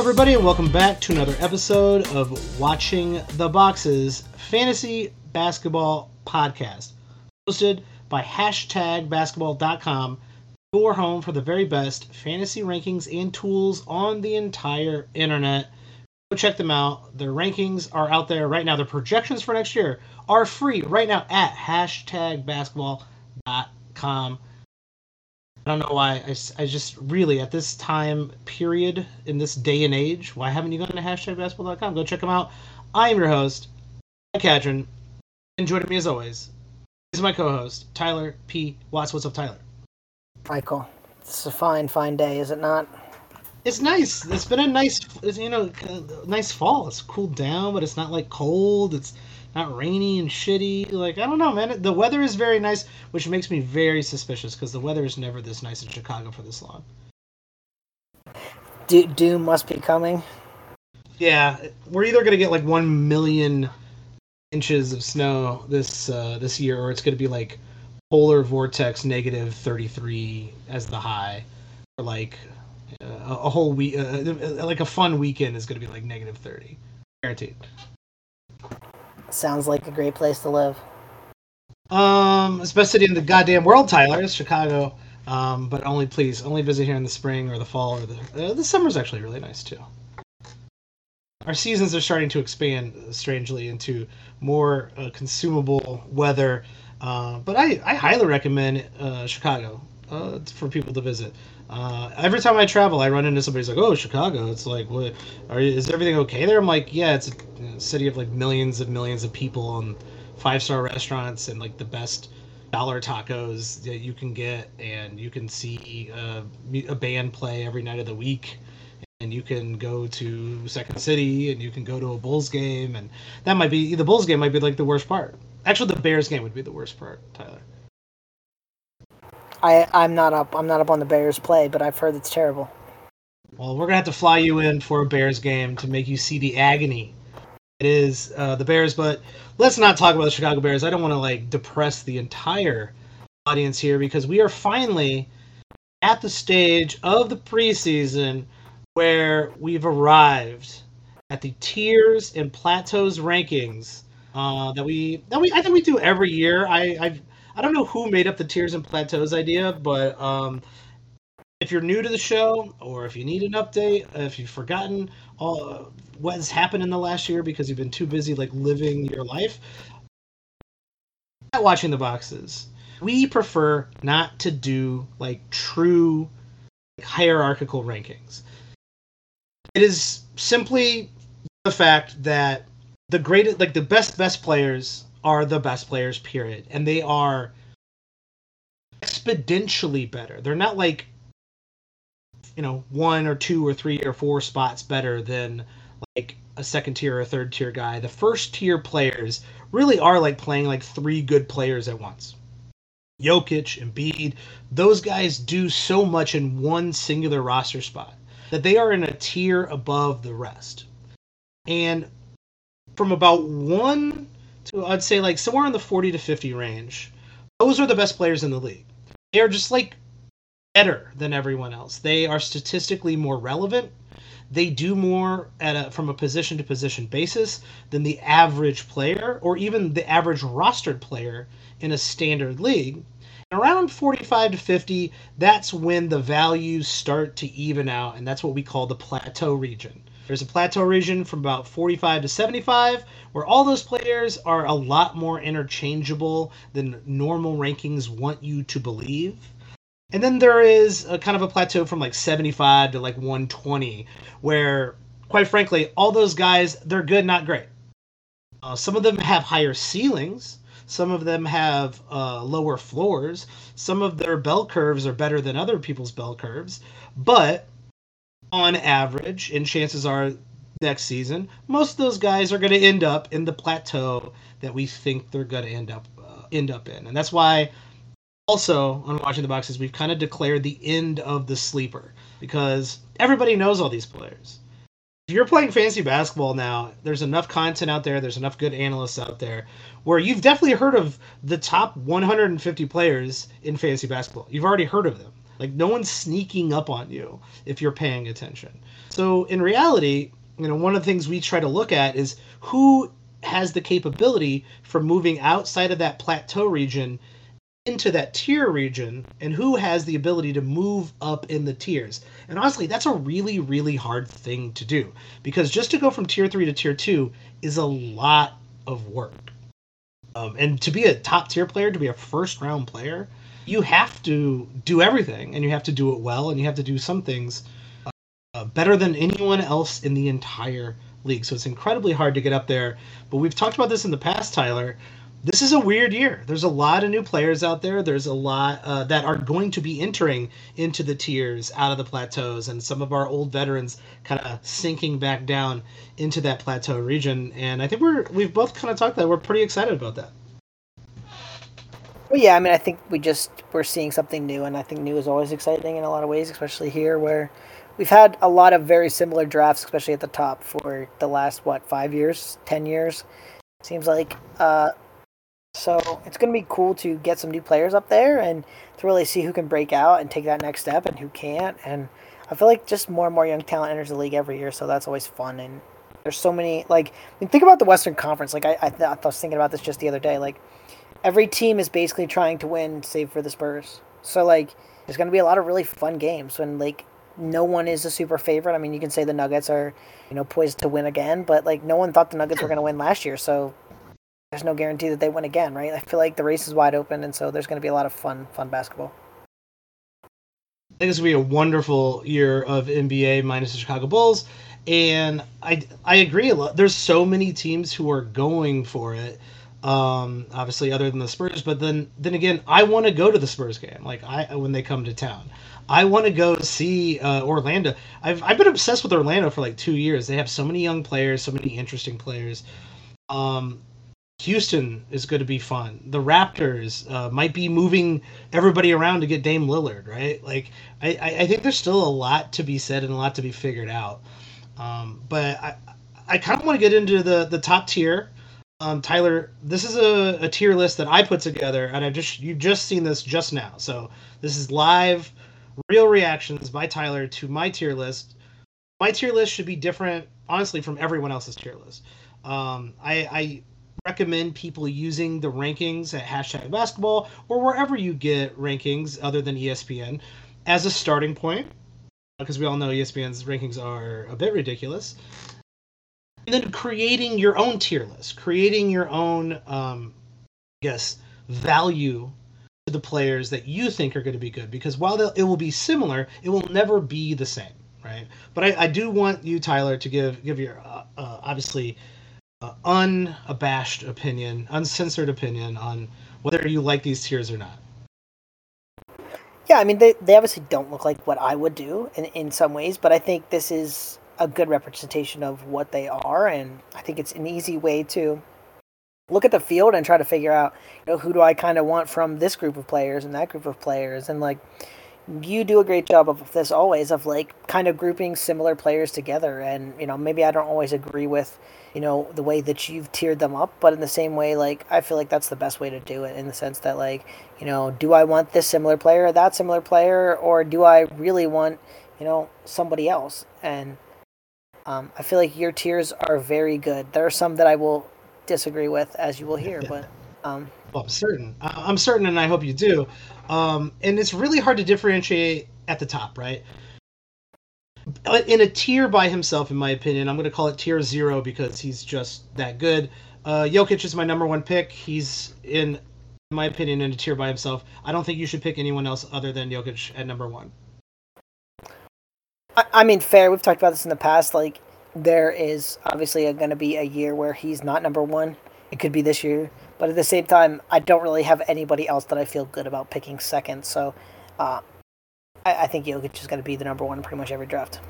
everybody, and welcome back to another episode of Watching the Boxes Fantasy Basketball Podcast, hosted by hashtag basketball.com, your home for the very best fantasy rankings and tools on the entire internet. Go check them out. Their rankings are out there right now. Their projections for next year are free right now at hashtag basketball.com. I don't know why. I, I just really, at this time period, in this day and age, why haven't you gone to hashtag basketball.com? Go check them out. I am your host, Catron. And joining me as always is my co host, Tyler P. Watts. What's up, Tyler? Michael, it's a fine, fine day, is it not? It's nice. It's been a nice, you know, nice fall. It's cooled down, but it's not like cold. It's not rainy and shitty. Like I don't know, man. The weather is very nice, which makes me very suspicious because the weather is never this nice in Chicago for this long. Do- Doom must be coming. Yeah, we're either gonna get like one million inches of snow this uh, this year, or it's gonna be like polar vortex negative thirty three as the high, or like uh, a whole week, uh, uh, like a fun weekend is gonna be like negative thirty, guaranteed. Sounds like a great place to live. Um, it's best city in the goddamn world, Tyler. It's Chicago. Um, but only please, only visit here in the spring or the fall or the uh, the summer's actually really nice too. Our seasons are starting to expand strangely into more uh, consumable weather. Uh, but I, I highly recommend uh, Chicago uh, for people to visit. Uh, every time I travel, I run into somebody's like, "Oh, Chicago." It's like, "What? Are is everything okay there?" I'm like, "Yeah, it's a city of like millions and millions of people and five star restaurants and like the best dollar tacos that you can get, and you can see uh, a band play every night of the week." And you can go to Second City, and you can go to a Bulls game, and that might be the Bulls game might be like the worst part. Actually, the Bears game would be the worst part, Tyler. I I'm not up. I'm not up on the Bears play, but I've heard it's terrible. Well, we're gonna have to fly you in for a Bears game to make you see the agony. It is uh, the Bears, but let's not talk about the Chicago Bears. I don't want to like depress the entire audience here because we are finally at the stage of the preseason where we've arrived at the tiers and plateaus rankings uh, that we that we I think we do every year. I I've I don't know who made up the tiers and plateaus idea, but um, if you're new to the show or if you need an update, if you've forgotten all what's happened in the last year because you've been too busy like living your life, not watching the boxes. We prefer not to do like true like, hierarchical rankings. It is simply the fact that the greatest like the best best players are the best players, period. And they are exponentially better. They're not like, you know, one or two or three or four spots better than like a second tier or third tier guy. The first tier players really are like playing like three good players at once. Jokic, Embiid, those guys do so much in one singular roster spot that they are in a tier above the rest. And from about one to I'd say like somewhere in the 40 to 50 range. Those are the best players in the league. They are just like better than everyone else. They are statistically more relevant. They do more at a, from a position to position basis than the average player or even the average rostered player in a standard league. And around 45 to 50, that's when the values start to even out, and that's what we call the plateau region. There's a plateau region from about 45 to 75 where all those players are a lot more interchangeable than normal rankings want you to believe. And then there is a kind of a plateau from like 75 to like 120 where quite frankly all those guys they're good not great. Uh, some of them have higher ceilings, some of them have uh, lower floors, some of their bell curves are better than other people's bell curves, but on average, and chances are next season, most of those guys are going to end up in the plateau that we think they're going to end up uh, end up in, and that's why. Also, on watching the boxes, we've kind of declared the end of the sleeper because everybody knows all these players. If you're playing fantasy basketball now, there's enough content out there, there's enough good analysts out there where you've definitely heard of the top 150 players in fantasy basketball. You've already heard of them. Like no one's sneaking up on you if you're paying attention. So in reality, you know, one of the things we try to look at is who has the capability for moving outside of that plateau region into that tier region and who has the ability to move up in the tiers. And honestly, that's a really, really hard thing to do because just to go from tier three to tier two is a lot of work. Um, and to be a top tier player, to be a first round player, you have to do everything and you have to do it well and you have to do some things uh, better than anyone else in the entire league. So it's incredibly hard to get up there. But we've talked about this in the past, Tyler this is a weird year. There's a lot of new players out there. There's a lot uh, that are going to be entering into the tiers out of the plateaus, and some of our old veterans kind of sinking back down into that plateau region. And I think we're we've both kind of talked that we're pretty excited about that. Well, yeah, I mean, I think we just we're seeing something new, and I think new is always exciting in a lot of ways, especially here where we've had a lot of very similar drafts, especially at the top for the last what five years, ten years. Seems like uh, so it's going to be cool to get some new players up there and to really see who can break out and take that next step and who can't. And I feel like just more and more young talent enters the league every year, so that's always fun. And there's so many like I mean, think about the Western Conference. Like I, I, th- I was thinking about this just the other day. Like every team is basically trying to win, save for the Spurs. So like there's going to be a lot of really fun games when like no one is a super favorite. I mean, you can say the Nuggets are, you know, poised to win again, but like no one thought the Nuggets were going to win last year. So there's no guarantee that they win again, right? I feel like the race is wide open, and so there's going to be a lot of fun, fun basketball. I think this will be a wonderful year of NBA minus the Chicago Bulls, and I I agree a lot. There's so many teams who are going for it. Um, obviously, other than the Spurs, but then then again, I want to go to the Spurs game. Like I when they come to town, I want to go see uh, Orlando. I've I've been obsessed with Orlando for like two years. They have so many young players, so many interesting players. Um, Houston is going to be fun. The Raptors uh, might be moving everybody around to get Dame Lillard, right? Like, I, I think there's still a lot to be said and a lot to be figured out. Um, but I, I kind of want to get into the, the top tier. Um, Tyler, this is a, a tier list that I put together, and I just you've just seen this just now. So this is live, real reactions by Tyler to my tier list. My tier list should be different, honestly, from everyone else's tier list. Um, I, I recommend people using the rankings at hashtag basketball or wherever you get rankings other than ESPN as a starting point, because we all know ESPN's rankings are a bit ridiculous. And then creating your own tier list, creating your own, um, I guess, value to the players that you think are going to be good. Because while it will be similar, it will never be the same, right? But I, I do want you, Tyler, to give give your uh, uh, obviously uh, unabashed opinion, uncensored opinion on whether you like these tiers or not. Yeah, I mean, they, they obviously don't look like what I would do in, in some ways, but I think this is a good representation of what they are, and I think it's an easy way to look at the field and try to figure out, you know, who do I kind of want from this group of players and that group of players, and like, you do a great job of this always of like kind of grouping similar players together and you know maybe i don't always agree with you know the way that you've tiered them up but in the same way like i feel like that's the best way to do it in the sense that like you know do i want this similar player or that similar player or do i really want you know somebody else? And um, i feel like your tiers are very good there are some that i will disagree with as you will hear but um, well, I'm certain. I'm certain, and I hope you do. Um, and it's really hard to differentiate at the top, right? In a tier by himself, in my opinion, I'm going to call it tier zero because he's just that good. Uh, Jokic is my number one pick. He's in, in my opinion, in a tier by himself. I don't think you should pick anyone else other than Jokic at number one. I, I mean, fair. We've talked about this in the past. Like, there is obviously going to be a year where he's not number one. It could be this year. But at the same time, I don't really have anybody else that I feel good about picking second. So uh, I, I, think Jokic is going to be the number one pretty much every draft.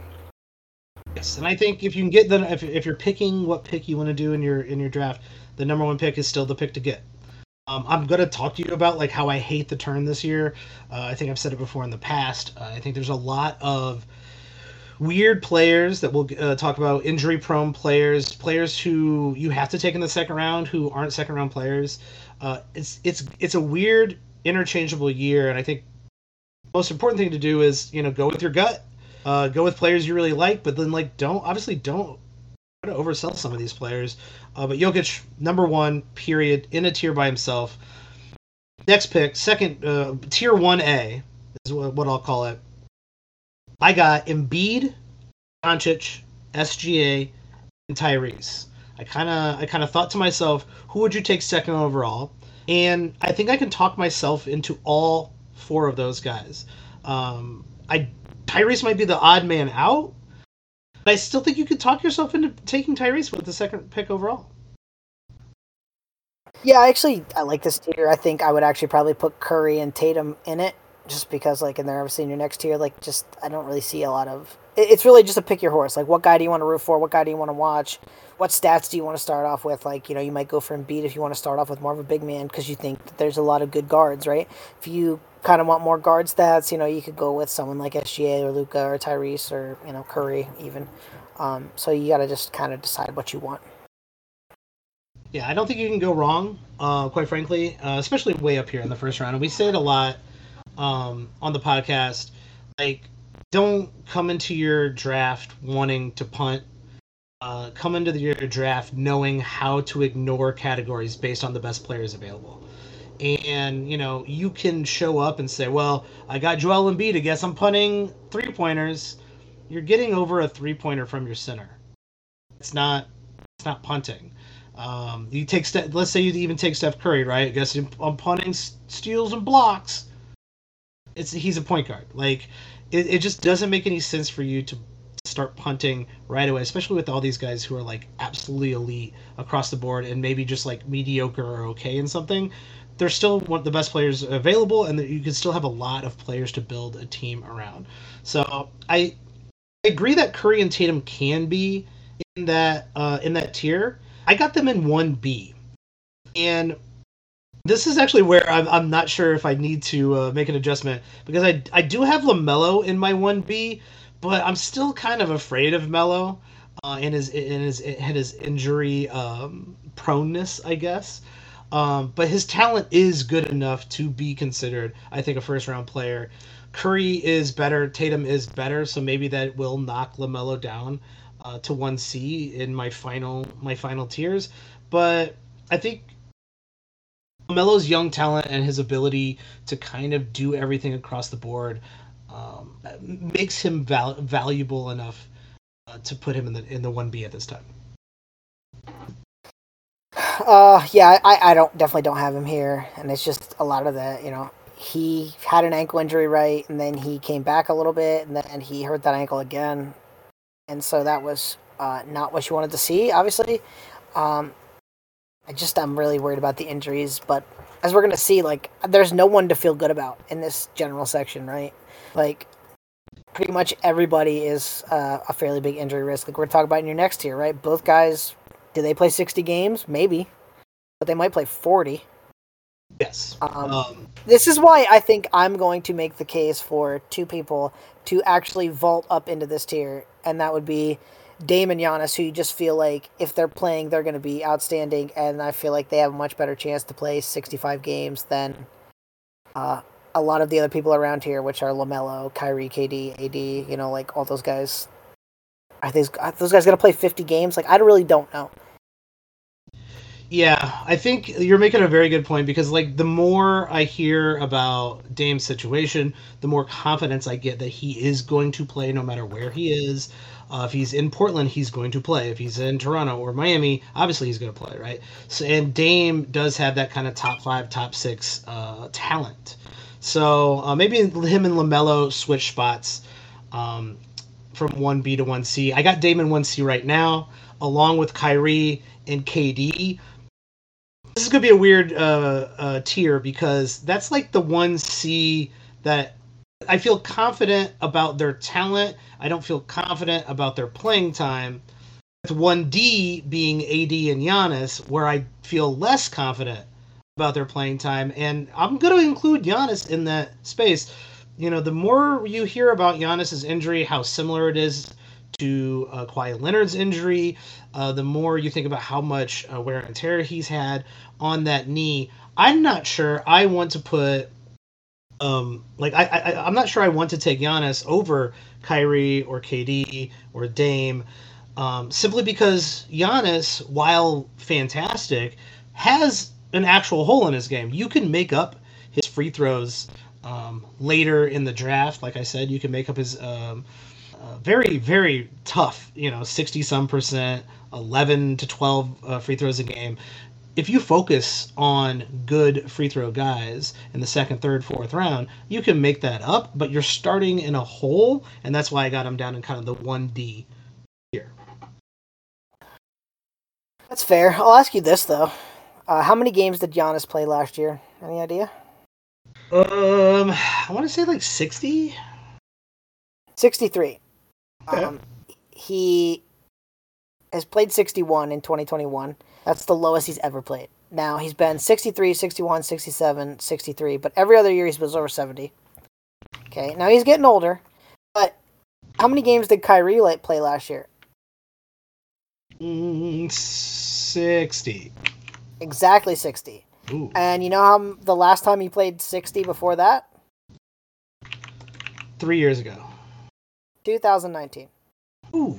Yes, and I think if you can get the if, if you're picking what pick you want to do in your in your draft, the number one pick is still the pick to get. Um, I'm going to talk to you about like how I hate the turn this year. Uh, I think I've said it before in the past. Uh, I think there's a lot of weird players that we'll uh, talk about injury prone players players who you have to take in the second round who aren't second round players uh, it's it's it's a weird interchangeable year and i think most important thing to do is you know go with your gut, uh, go with players you really like, but then like don't obviously don't try to oversell some of these players. Uh, but Jokic, number one, period, in a tier by himself. Next pick, second uh, tier one A is what, what I'll call it. I got Embiid, Doncic, SGA, and Tyrese. I kind of I kind of thought to myself, who would you take second overall? And I think I can talk myself into all four of those guys. Um, I Tyrese might be the odd man out, but I still think you could talk yourself into taking Tyrese with the second pick overall. Yeah, actually, I like this tier. I think I would actually probably put Curry and Tatum in it, just because, like, in your next tier. Like, just I don't really see a lot of. It's really just a pick your horse. Like, what guy do you want to root for? What guy do you want to watch? What stats do you want to start off with? Like, you know, you might go for Embiid if you want to start off with more of a big man because you think that there's a lot of good guards, right? If you kind of want more guard stats, you know, you could go with someone like SGA or Luka or Tyrese or you know Curry even. Um, so you got to just kind of decide what you want. Yeah, I don't think you can go wrong, uh, quite frankly, uh, especially way up here in the first round. And we say it a lot um, on the podcast. Like, don't come into your draft wanting to punt. Uh, come into your draft knowing how to ignore categories based on the best players available. And, you know, you can show up and say, well, I got Joel Embiid. I guess I'm punting three pointers. You're getting over a three pointer from your center. It's not. It's not punting. Um, you take let's say you even take Steph Curry, right? I guess I'm punting steals and blocks. It's he's a point guard. Like it, it just doesn't make any sense for you to start punting right away, especially with all these guys who are like absolutely elite across the board and maybe just like mediocre or okay in something. They're still one of the best players available, and you can still have a lot of players to build a team around. So I, I agree that Curry and Tatum can be in that uh, in that tier I got them in 1B. And this is actually where I'm, I'm not sure if I need to uh, make an adjustment because I, I do have LaMelo in my 1B, but I'm still kind of afraid of Melo uh, and his and his and his injury um, proneness, I guess. Um, but his talent is good enough to be considered, I think, a first round player. Curry is better, Tatum is better, so maybe that will knock LaMelo down uh, to one C in my final my final tiers. But I think Melo's young talent and his ability to kind of do everything across the board um, makes him val- valuable enough uh, to put him in the in the one B at this time. Uh, yeah, I, I don't definitely don't have him here, and it's just a lot of the you know he had an ankle injury right, and then he came back a little bit, and then he hurt that ankle again, and so that was uh, not what you wanted to see. Obviously, um, I just I'm really worried about the injuries, but as we're gonna see, like there's no one to feel good about in this general section, right? Like pretty much everybody is uh, a fairly big injury risk. Like we're talking about in your next tier, right? Both guys, do they play 60 games? Maybe, but they might play 40. Yes. Um, um, this is why I think I'm going to make the case for two people to actually vault up into this tier, and that would be Dame and Giannis, who you just feel like if they're playing, they're going to be outstanding, and I feel like they have a much better chance to play 65 games than uh, a lot of the other people around here, which are LaMelo, Kyrie, KD, AD, you know, like all those guys. Are these, are those guys going to play 50 games? Like, I really don't know. Yeah, I think you're making a very good point because like the more I hear about Dame's situation, the more confidence I get that he is going to play no matter where he is. Uh, if he's in Portland, he's going to play. If he's in Toronto or Miami, obviously he's going to play, right? So and Dame does have that kind of top five, top six uh, talent. So uh, maybe him and Lamelo switch spots um, from one B to one C. I got Dame in one C right now, along with Kyrie and KD this is gonna be a weird uh, uh, tier because that's like the one C that I feel confident about their talent. I don't feel confident about their playing time. With one D being AD and Giannis, where I feel less confident about their playing time, and I'm gonna include Giannis in that space. You know, the more you hear about Giannis's injury, how similar it is to uh, Kawhi Leonard's injury, uh, the more you think about how much uh, wear and tear he's had on that knee. I'm not sure I want to put Um, like I, I, I'm not sure I want to take Giannis over Kyrie or KD or Dame, um, simply because Giannis, while fantastic, has an actual hole in his game. You can make up his free throws um, later in the draft. Like I said, you can make up his um, uh, very, very tough, you know, 60 some percent, 11 to 12 uh, free throws a game. If you focus on good free throw guys in the second, third, fourth round, you can make that up, but you're starting in a hole, and that's why I got him down in kind of the 1D here. That's fair. I'll ask you this, though. Uh, how many games did Giannis play last year? Any idea? Um, I want to say like 60. 63. Um, he has played 61 in 2021. That's the lowest he's ever played. Now, he's been 63, 61, 67, 63, but every other year he's been over 70. Okay, now he's getting older, but how many games did Kyrie play last year? Mm, 60. Exactly 60. Ooh. And you know how the last time he played 60 before that? Three years ago. 2019. Ooh.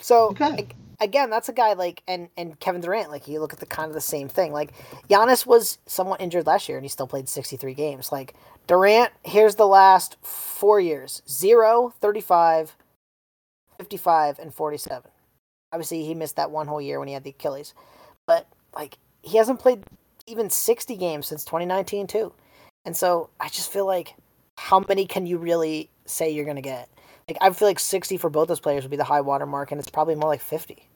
So Okay. Ag- again, that's a guy like and and Kevin Durant. Like you look at the kind of the same thing. Like Giannis was somewhat injured last year, and he still played 63 games. Like Durant, here's the last four years: 0, 35, 55, and 47. Obviously, he missed that one whole year when he had the Achilles, but like he hasn't played even 60 games since 2019 too. And so I just feel like how many can you really say you're gonna get? Like I feel like 60 for both those players would be the high water mark, and it's probably more like 50.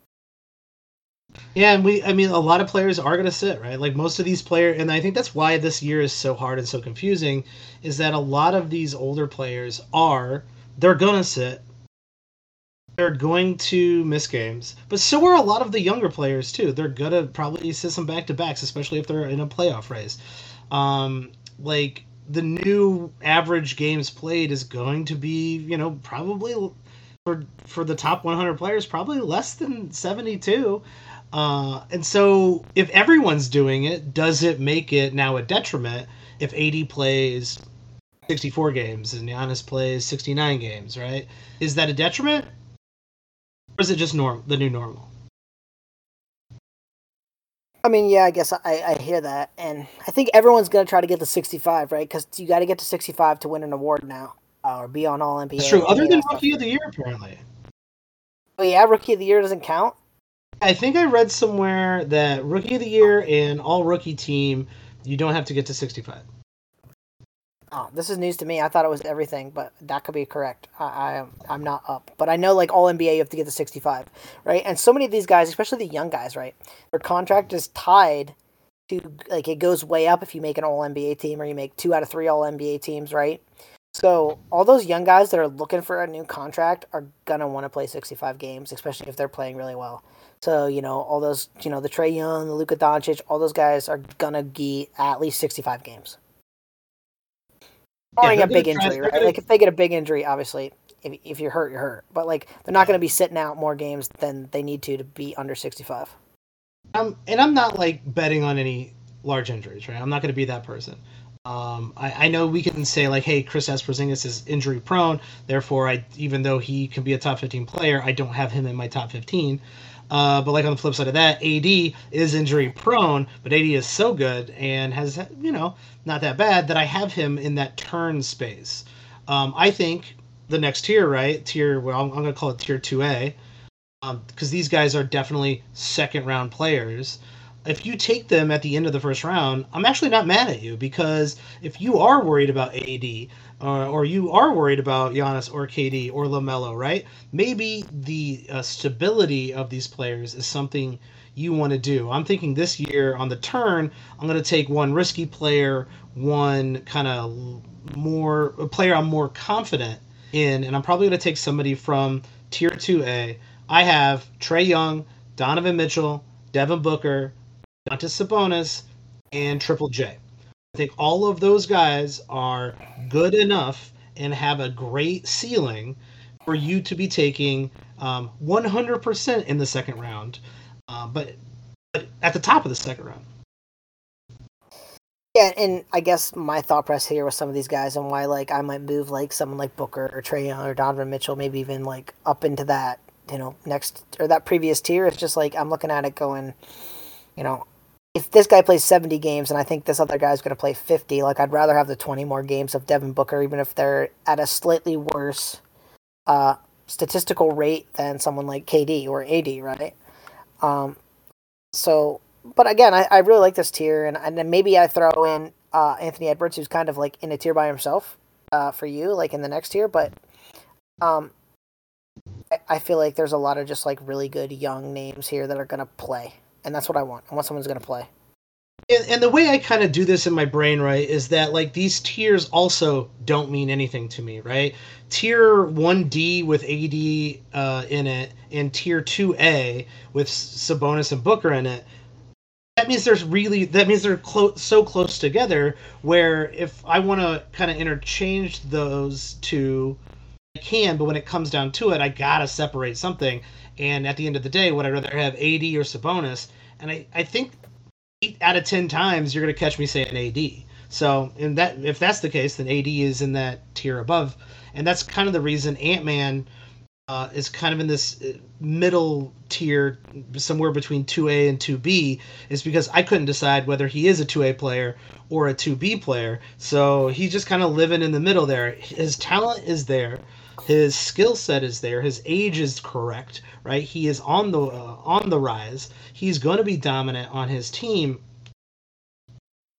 Yeah, and we I mean a lot of players are going to sit, right? Like most of these players and I think that's why this year is so hard and so confusing is that a lot of these older players are they're going to sit. They're going to miss games. But so are a lot of the younger players too. They're going to probably sit some back-to-backs, especially if they're in a playoff race. Um like the new average games played is going to be, you know, probably for for the top 100 players probably less than 72. Uh, and so, if everyone's doing it, does it make it now a detriment if AD plays 64 games and Giannis plays 69 games, right? Is that a detriment? Or is it just norm the new normal? I mean, yeah, I guess I, I hear that, and I think everyone's gonna try to get to 65, right? Because you got to get to 65 to win an award now, uh, or be on All NBA. It's true. Other than all that stuff. Rookie of the Year, apparently. Oh yeah, Rookie of the Year doesn't count. I think I read somewhere that Rookie of the Year and All Rookie Team, you don't have to get to 65. Oh, this is news to me. I thought it was everything, but that could be correct. I, I I'm not up, but I know like all NBA you have to get to 65, right? And so many of these guys, especially the young guys, right? Their contract is tied to like it goes way up if you make an all NBA team or you make two out of three all NBA teams, right? So all those young guys that are looking for a new contract are gonna want to play 65 games, especially if they're playing really well. So you know all those, you know the Trae Young, the Luka Doncic, all those guys are gonna get at least 65 games. Barring a big gonna try- injury, right? gonna- Like if they get a big injury, obviously, if, if you're hurt, you're hurt. But like they're not going to be sitting out more games than they need to to be under 65. Um, and I'm not like betting on any large injuries, right? I'm not going to be that person. Um, I, I know we can say like, hey, Chris Porzingis is injury prone, therefore, I even though he can be a top 15 player, I don't have him in my top 15. Uh, but like on the flip side of that, AD is injury prone, but AD is so good and has you know not that bad that I have him in that turn space. Um, I think the next tier, right? Tier, well, I'm, I'm going to call it tier 2A, because these guys are definitely second round players. If you take them at the end of the first round, I'm actually not mad at you because if you are worried about AD or, or you are worried about Giannis or KD or LaMelo, right? Maybe the uh, stability of these players is something you want to do. I'm thinking this year on the turn, I'm going to take one risky player, one kind of more a player I'm more confident in, and I'm probably going to take somebody from tier 2A. I have Trae Young, Donovan Mitchell, Devin Booker, Domantas Sabonis, and Triple J. Think all of those guys are good enough and have a great ceiling for you to be taking um, 100% in the second round, uh, but, but at the top of the second round. Yeah, and I guess my thought process here with some of these guys and why like I might move like someone like Booker or Trae Young or Donovan Mitchell, maybe even like up into that you know next or that previous tier. It's just like I'm looking at it going, you know, if this guy plays 70 games and I think this other guy's going to play 50, like I'd rather have the 20 more games of Devin Booker, even if they're at a slightly worse uh, statistical rate than someone like KD or AD, right? Um, so, but again, I, I really like this tier, and, and then maybe I throw in uh, Anthony Edwards, who's kind of like in a tier by himself uh, for you, like in the next tier, but um, I, I feel like there's a lot of just like really good young names here that are going to play and that's what I want. I want someone who's going to play. And, and, the way I kind of do this in my brain, right, is that like these tiers also don't mean anything to me, right? Tier 1D with AD uh, in it and tier 2A with Sabonis and Booker in it. That means there's really that means they're so close together where if I want to kind of interchange those two, I can, but when it comes down to it, I gotta separate something. And at the end of the day, would I rather have AD or Sabonis? And I, I think eight out of ten times you're going to catch me saying AD. So, and that if that's the case, then AD is in that tier above, and that's kind of the reason Ant Man uh, is kind of in this uh, middle tier, somewhere between 2A and 2B, is because I couldn't decide whether he is a 2A player or a 2B player. So he's just kind of living in the middle there. His talent is there, his skill set is there, his age is correct, right? He is on the uh, on the rise. He's going to be dominant on his team.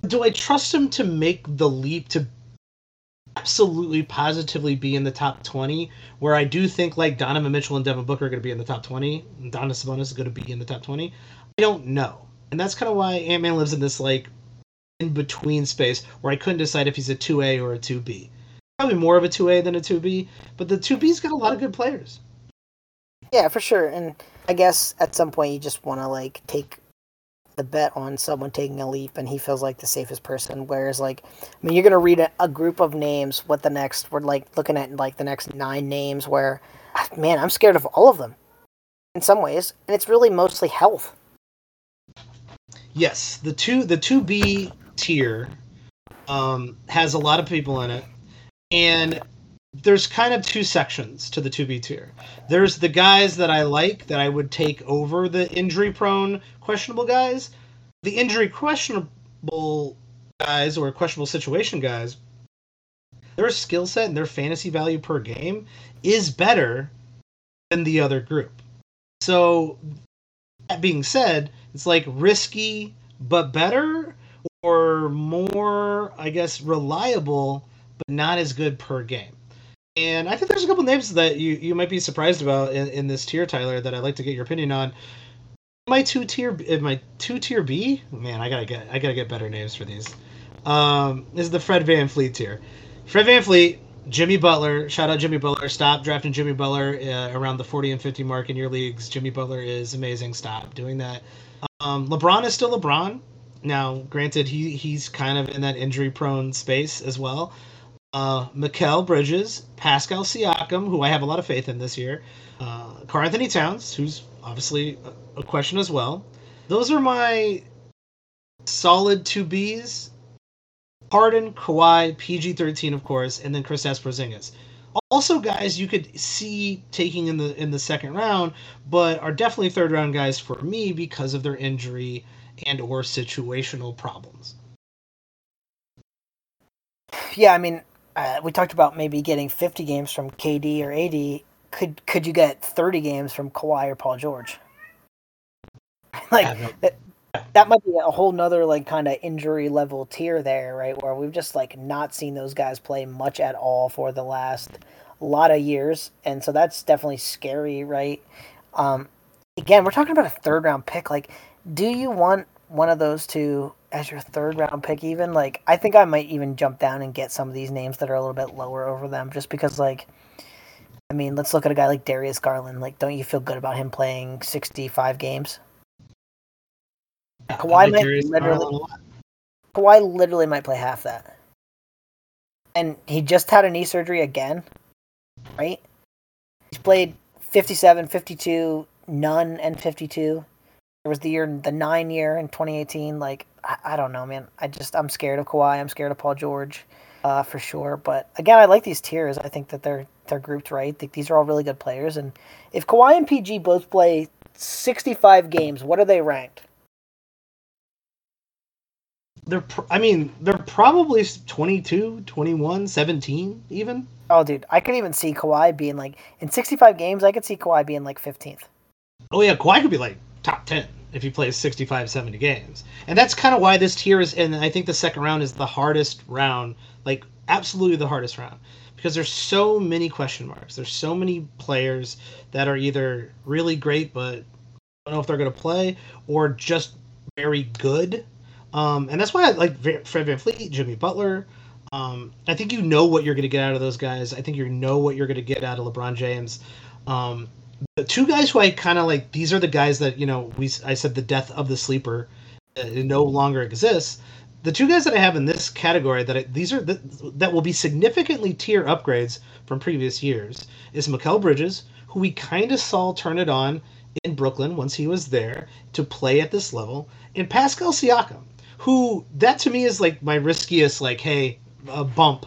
Do I trust him to make the leap to absolutely positively be in the top 20 where I do think like Donovan Mitchell and Devin Booker are going to be in the top 20 and Donovan Sabonis is going to be in the top 20 I don't know and that's kind of why Ant-Man lives in this like in between space where I couldn't decide if he's a 2A or a 2B probably more of a 2A than a 2B but the 2B's got a lot of good players yeah, for sure. And I guess at some point you just want to like take the bet on someone taking a leap, and he feels like the safest person. Whereas, like, I mean, you're gonna read a, a group of names. What the next? We're like looking at like the next nine names. Where, man, I'm scared of all of them. In some ways, and it's really mostly health. Yes, the two the two B tier um, has a lot of people in it, and there's kind of two sections to the 2B tier. There's the guys that I like that I would take over the injury prone questionable guys. The injury questionable guys or questionable situation guys, their skill set and their fantasy value per game is better than the other group. So that being said, it's like risky but better or more, I guess, reliable but not as good per game. And I think there's a couple names that you, you might be surprised about in, in this tier, Tyler, that I'd like to get your opinion on. My two tier, my two tier B, man, I gotta get, I gotta get better names for these. Um, is the Fred Van VanVleet tier. Fred Van VanVleet, Jimmy Butler. Shout out Jimmy Butler. Stop drafting Jimmy Butler uh, around the 40 and 50 mark in your leagues. Jimmy Butler is amazing. Stop doing that. Um, LeBron is still LeBron. Now, granted, he he's kind of in that injury prone space as well uh, Mikal Bridges, Pascal Siakam, who I have a lot of faith in this year, uh, Karl-Anthony Towns, who's obviously a, question as well. Those are my solid two Bs. Harden, Kawhi, PG thirteen, of course, and then Chris Porzingis. Also, guys you could see taking in the in the second round, but are definitely third round guys for me because of their injury and or situational problems. Yeah, I mean, uh, we talked about maybe getting 50 games from KD or AD. Could could you get 30 games from Kawhi or Paul George? like that, that might be a whole nother like kind of injury level tier there, right? Where we've just like not seen those guys play much at all for the last lot of years, and so that's definitely scary, right? Um, again, we're talking about a third round pick. Like, do you want one of those two as your third round pick even like i think i might even jump down and get some of these names that are a little bit lower over them just because like i mean let's look at a guy like darius garland. Like don't you feel good about him playing 65 games? Yeah, Kawhi might literally Kawhi literally might play half that. And he just had a knee surgery again right? He's played 57 52 none and 52 There was the year, the nine year in 2018. Like I, I don't know, man. I just I'm scared of Kawhi. I'm scared of Paul George, uh, for sure. But again, I like these tiers. I think that they're they're grouped right. I think these are all really good players. And if Kawhi and PG both play 65 games, what are they ranked? They're, pr- I mean, they're probably 22, 21, 17 even. Oh, dude, I could even see Kawhi being like in 65 games. I could see Kawhi being like 15th. Oh yeah, Kawhi could be like top 10 if he plays 65, 70 games, and that's kind of why this tier is. And I think the second round is the hardest round, like absolutely the hardest round, because there's so many question marks. There's so many players that are either really great but don't know if they're going to play, or just very good. Um, and that's why I like Fred VanVleet, Jimmy Butler. Um, I think you know what you're going to get out of those guys. I think you know what you're going to get out of LeBron James. Um, the two guys who I kind of like, these are the guys that you know we I said the death of the sleeper uh, no longer exists. The two guys that I have in this category that I, these are the, that will be significantly tier upgrades from previous years is Mikal Bridges, who we kind of saw turn it on in Brooklyn once he was there to play at this level, and Pascal Siakam, who that to me is like my riskiest like hey bump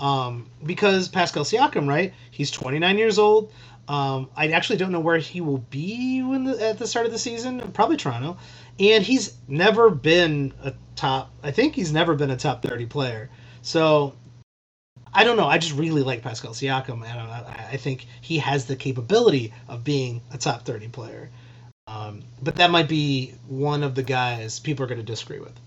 um, because Pascal Siakam, right? He's 29 years old. Um, I actually don't know where he will be when the, at the start of the season. Probably Toronto, and he's never been a top. I think he's never been a top 30 player. So I don't know. I just really like Pascal Siakam, and I, I think he has the capability of being a top 30 player. Um, but that might be one of the guys people are going to disagree with.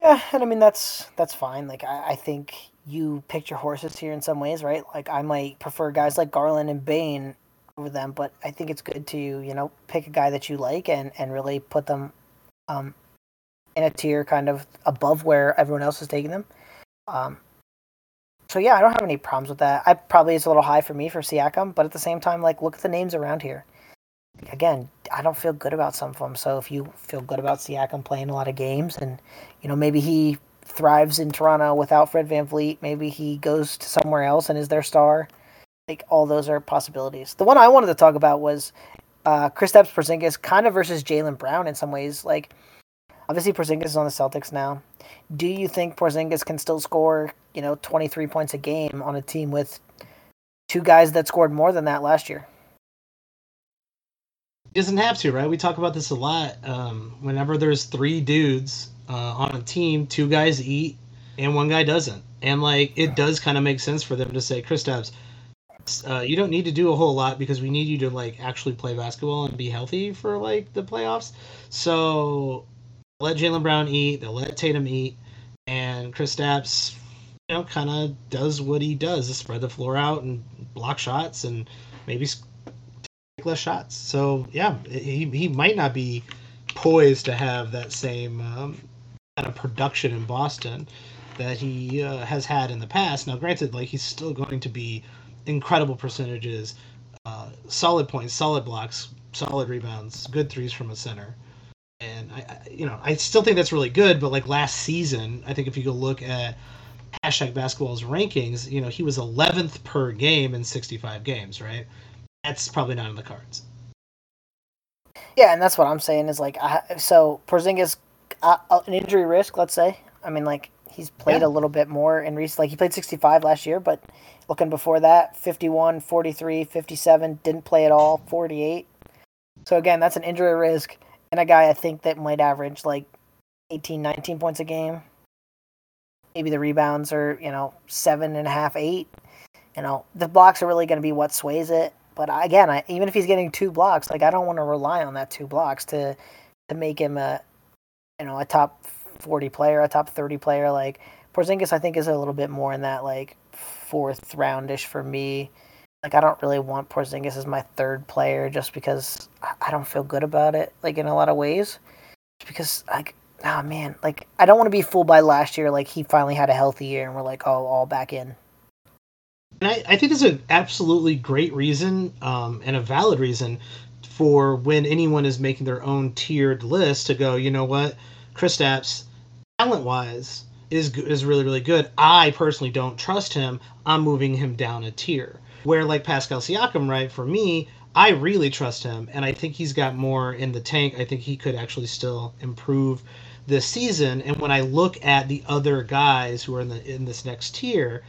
Yeah, and I mean that's that's fine. Like I, I think you picked your horses here in some ways, right? Like I might prefer guys like Garland and Bane over them, but I think it's good to you know pick a guy that you like and and really put them um in a tier kind of above where everyone else is taking them. Um, so yeah, I don't have any problems with that. I probably is a little high for me for Siakam, but at the same time, like look at the names around here again, I don't feel good about some of them. So if you feel good about Siakam playing a lot of games, and you know maybe he thrives in Toronto without Fred VanVleet, maybe he goes to somewhere else and is their star. Like all those are possibilities. The one I wanted to talk about was uh, Kristaps Porzingis kind of versus Jaylen Brown in some ways. Like obviously Porzingis is on the Celtics now. Do you think Porzingis can still score, you know, 23 points a game on a team with two guys that scored more than that last year? He doesn't have to, right? We talk about this a lot. Um, whenever there's three dudes uh, on a team, two guys eat and one guy doesn't, and like it does kind of make sense for them to say, Kristaps, uh, you don't need to do a whole lot because we need you to like actually play basketball and be healthy for like the playoffs. So let Jaylen Brown eat, they'll let Tatum eat, and Kristaps, you know, kind of does what he does: spread the floor out and block shots and maybe take less shots. So yeah, he he might not be poised to have that same um, kind of production in Boston that he uh, has had in the past. Now, granted, like he's still going to be incredible percentages, uh, solid points, solid blocks, solid rebounds, good threes from a center. And I, I, you know, I still think that's really good. But like last season, I think if you go look at hashtag basketball's rankings, you know, he was 11th per game in 65 games, right? that's probably not in the cards. Yeah, and that's what I'm saying is like, I, so Porzingis, uh, an injury risk, let's say. I mean, like he's played yeah. a little bit more in recent. Like he played 65 last year, but looking before that, 51, 43, 57, didn't play at all, 48. So again, that's an injury risk, and a guy I think that might average like 18, 19 points a game. Maybe the rebounds are you know seven and a half, eight. You know the blocks are really going to be what sways it. But again, I, even if he's getting two blocks, like I don't want to rely on that two blocks to to make him a you know a top forty player, a top thirty player. Like Porzingis, I think is a little bit more in that like fourth roundish for me. Like I don't really want Porzingis as my third player just because I don't feel good about it. Like in a lot of ways, because like oh man, like I don't want to be fooled by last year. Like he finally had a healthy year and we're like oh all back in. And I, I think there's an absolutely great reason um, and a valid reason for when anyone is making their own tiered list to go, you know what, Chris Kristaps, talent wise, is is really really good. I personally don't trust him. I'm moving him down a tier. Where like Pascal Siakam, right? For me, I really trust him, and I think he's got more in the tank. I think he could actually still improve this season. And when I look at the other guys who are in the in this next tier,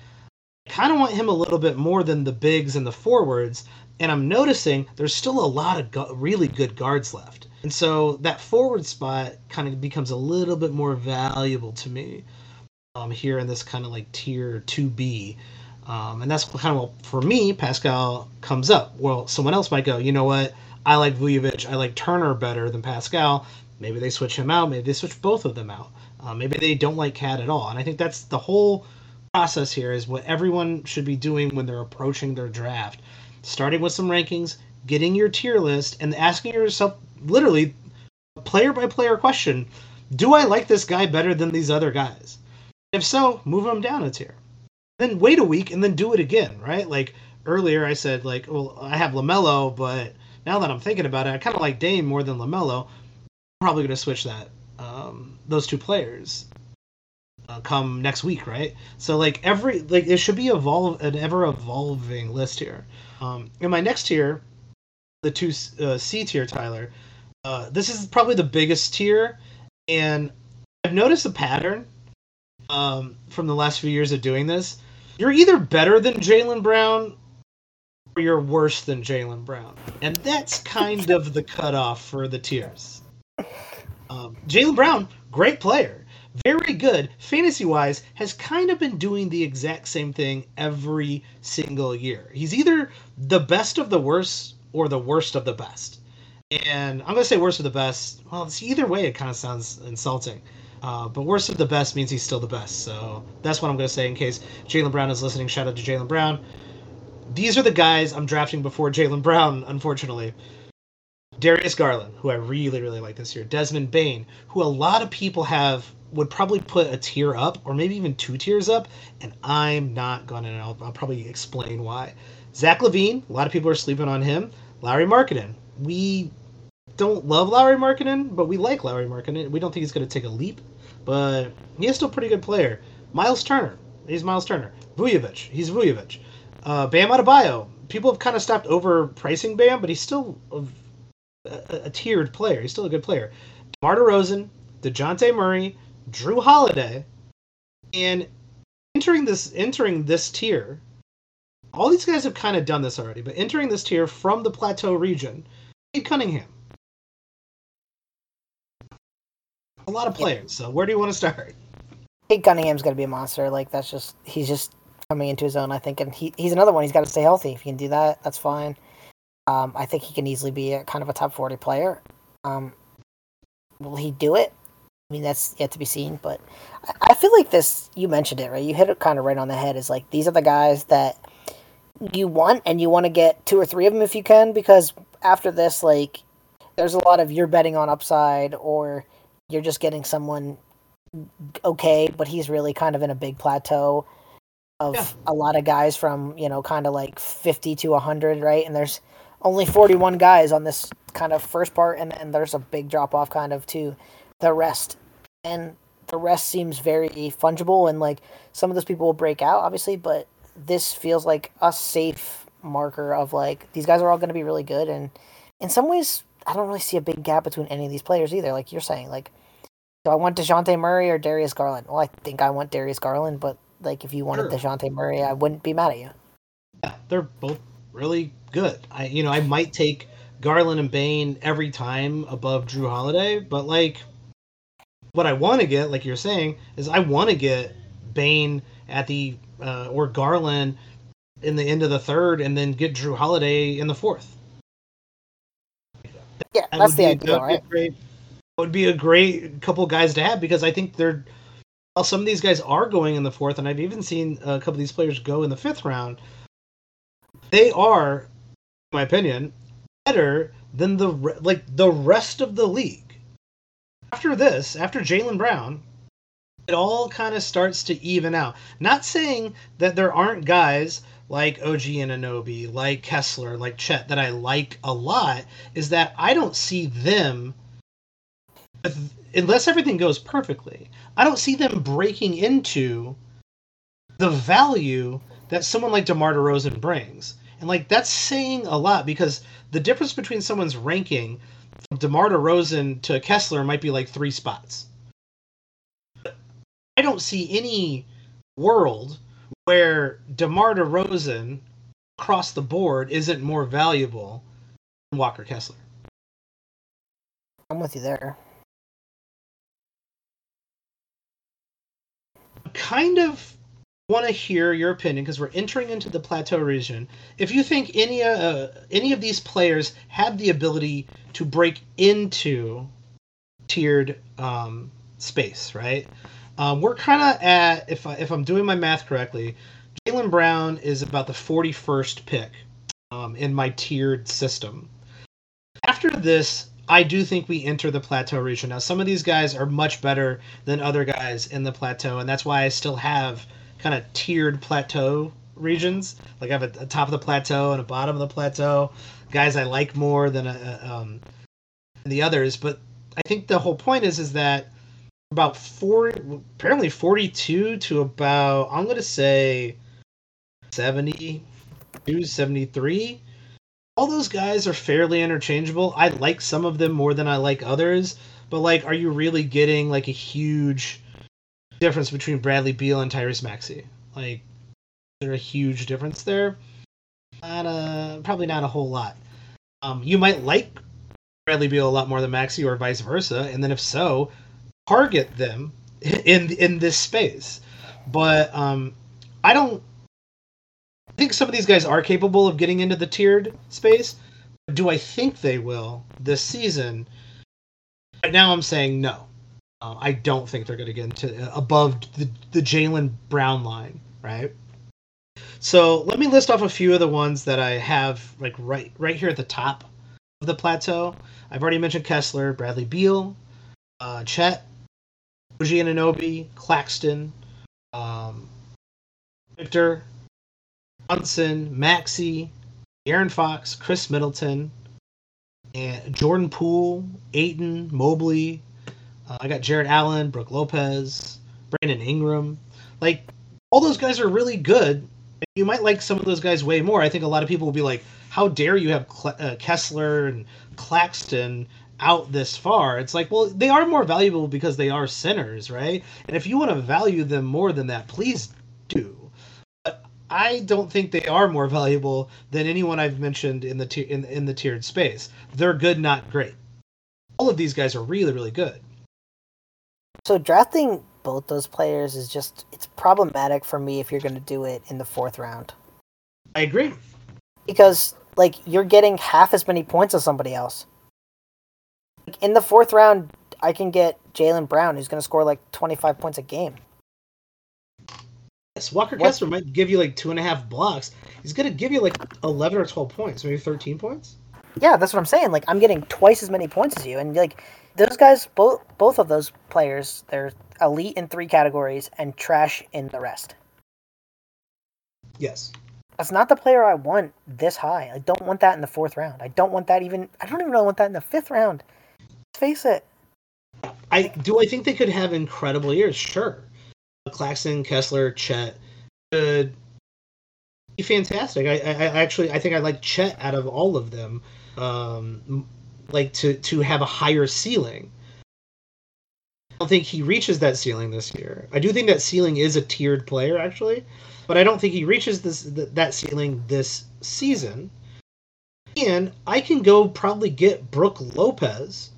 I kind of want him a little bit more than the bigs and the forwards. And I'm noticing there's still a lot of really good guards left. And so that forward spot kind of becomes a little bit more valuable to me um, here in this kind of like tier 2B. Um, and that's kind of for me, Pascal comes up. Well, someone else might go, you know what? I like Vucevic. I like Turner better than Pascal. Maybe they switch him out. Maybe they switch both of them out. Uh, maybe they don't like KAT at all. And I think that's the whole process here is what everyone should be doing when they're approaching their draft. Starting with some rankings, getting your tier list, and asking yourself literally a player by player question Do I like this guy better than these other guys? If so, move them down a tier. Then wait a week and then do it again, right? Like earlier I said, like, well, I have LaMelo, but now that I'm thinking about it, I kind of like Dame more than LaMelo. I'm probably going to switch that, um, those two players come next week, right? So like every like it should be evolve an ever evolving list here. Um, in my next tier, the two uh, C tier, Tyler. Uh, this is probably the biggest tier, and I've noticed a pattern um, from the last few years of doing this. You're either better than Jaylen Brown or you're worse than Jaylen Brown, and that's kind of the cutoff for the tiers. Um, Jaylen Brown, great player, very good fantasy wise, has kind of been doing the exact same thing every single year. He's either the best of the worst or the worst of the best. And I'm gonna say worst of the best. Well, it's either way. It kind of sounds insulting. Uh, but worst of the best means he's still the best. So that's what I'm gonna say in case Jaylen Brown is listening. Shout out to Jaylen Brown. These are the guys I'm drafting before Jaylen Brown, unfortunately. Darius Garland, who I really, really like this year. Desmond Bane, who a lot of people have would probably put a tier up or maybe even two tiers up, and I'm not gonna. I'll, I'll probably explain why. Zach LaVine, a lot of people are sleeping on him. Lauri Markkanen, we don't love Lauri Markkanen, but we like Lauri Markkanen. We don't think he's going to take a leap, but he is still a pretty good player. Miles Turner, he's Miles Turner. Vucevic, he's Vucevic. Uh, Bam Adebayo, people have kind of stopped overpricing Bam, but he's still a, a, tiered player. He's still a good player. DeMar DeRozan, Dejounte Murray, Jrue Holiday, and entering this entering this tier, all these guys have kind of done this already, but entering this tier from the plateau region, Cade Cunningham. A lot of players. So where do you want to start? Cade Cunningham's going to be a monster. Like that's just he's just coming into his own. I think, and he, he's another one. He's got to stay healthy. If he can do that, that's fine. Um, I think he can easily be a kind of a top forty player. Um, will he do it? I mean, that's yet to be seen. But I, I feel like this. You mentioned it right. You hit it kind of right on the head. Is like these are the guys that you want, and you want to get two or three of them if you can, because after this, like, there's a lot of you're betting on upside or you're just getting someone okay, but he's really kind of in a big plateau of yeah. a lot of guys from, you know, kind of like 50 to 100, right? And there's only 41 guys on this kind of first part, and, and there's a big drop off kind of to the rest. And the rest seems very fungible, and like some of those people will break out, obviously, but this feels like a safe marker of like these guys are all going to be really good, and in some ways, I don't really see a big gap between any of these players either. Like you're saying, like do I want Dejounte Murray or Darius Garland? Well, I think I want Darius Garland, but like if you wanted sure. Dejounte Murray, I wouldn't be mad at you. Yeah, they're both really good. I you know I might take Garland and Bane every time above Jrue Holiday, but like what I want to get, like you're saying, is I want to get Bane at the uh, or Garland in the end of the third, and then get Jrue Holiday in the fourth. Yeah, that that's the idea, right? Great, would be a great couple guys to have because I think they're while some of these guys are going in the fourth, and I've even seen a couple of these players go in the fifth round. They are, in my opinion, better than the like the rest of the league. After this, after Jaylen Brown, it all kind of starts to even out. Not saying that there aren't guys like OG Anunoby, like Kessler, like Chet that I like a lot. Is that I don't see them unless everything goes perfectly, I don't see them breaking into the value that someone like DeMar DeRozan brings. And like that's saying a lot because the difference between someone's ranking from DeMar DeRozan to Kessler might be like three spots. I don't see any world where DeMar DeRozan across the board isn't more valuable than Walker Kessler. I'm with you there. Kind of want to hear your opinion because we're entering into the plateau region. If you think any uh, any of these players have the ability to break into tiered um, space, right? Um, we're kind of at if I, if I'm doing my math correctly, Jaylen Brown is about the 41st pick um, in my tiered system. After this, I do think we enter the plateau region. Now, some of these guys are much better than other guys in the plateau, and that's why I still have kind of tiered plateau regions. Like I have a, a, top of the plateau and a bottom of the plateau. Guys I like more than a, uh, um, the others, but I think the whole point is is that about four, apparently forty-two to about I'm gonna say 72, 73. All those guys are fairly interchangeable. I like some of them more than I like others, but like, are you really getting like a huge difference between Bradley Beal and Tyrese Maxey? Like, is there a huge difference there? Not a, probably not a whole lot. Um, you might like Bradley Beal a lot more than Maxey, or vice versa, and then if so, target them in in this space. But um, I don't I think some of these guys are capable of getting into the tiered space. Do I think they will this season? Right now, I'm saying no. Uh, I don't think they're going to get into uh, above the, the Jaylen Brown line, right? So let me list off a few of the ones that I have like right right here at the top of the plateau. I've already mentioned Kessler, Bradley Beal, uh, Chet, OG Anunoby, Claxton, um, Victor, Johnson, Maxey, Aaron Fox, Khris Middleton, and Jordan Poole, Ayton, Mobley. Uh, I got Jarrett Allen, Brook Lopez, Brandon Ingram. Like all those guys are really good. You might like some of those guys way more. I think a lot of people will be like, "How dare you have Cle- uh, Kessler and Claxton out this far?" It's like, well, they are more valuable because they are centers, right? And if you want to value them more than that, please do. But I don't think they are more valuable than anyone I've mentioned in the tier, in, in the tiered space. They're good, not great. All of these guys are really, really good. So drafting both those players is just it's problematic for me if you're going to do it in the fourth round. I agree. Because like you're getting half as many points as somebody else. Like, in the fourth round, I can get Jaylen Brown, who's going to score like 25 points a game. Yes, Walker what? Kessler might give you like two and a half blocks. He's going to give you like 11 or 12 points, maybe 13 points. Yeah, that's what I'm saying. Like I'm getting twice as many points as you, and like those guys, both both of those players, they're elite in three categories and trash in the rest. Yes. That's not the player I want this high. I don't want that in the fourth round. I don't want that even. I don't even really want that in the fifth round. Let's face it. I do. I think they could have incredible years. Sure, Claxton, Kessler, Chet could be fantastic. I, I, I, actually I think I like Chet out of all of them. Um, like to to have a higher ceiling. I don't think he reaches that ceiling this year. I do think that ceiling is a tiered player actually, but I don't think he reaches this that ceiling this season. And I can go probably get Brook Lopez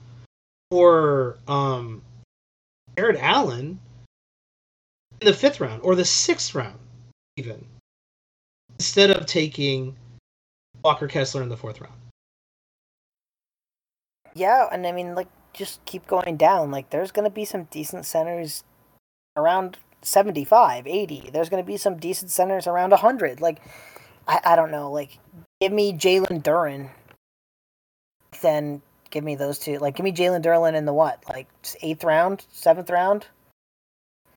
or um, Jarrett Allen in the fifth round or the sixth round, even instead of taking Walker Kessler in the fourth round. Yeah, and I mean, like, just keep going down. Like, there's going to be some decent centers around 75, 80. There's going to be some decent centers around 100. Like, I, I don't know. Like, give me Jalen Duren. Then give me those two. Like, give me Jalen Duren in the what? Like, eighth round, seventh round,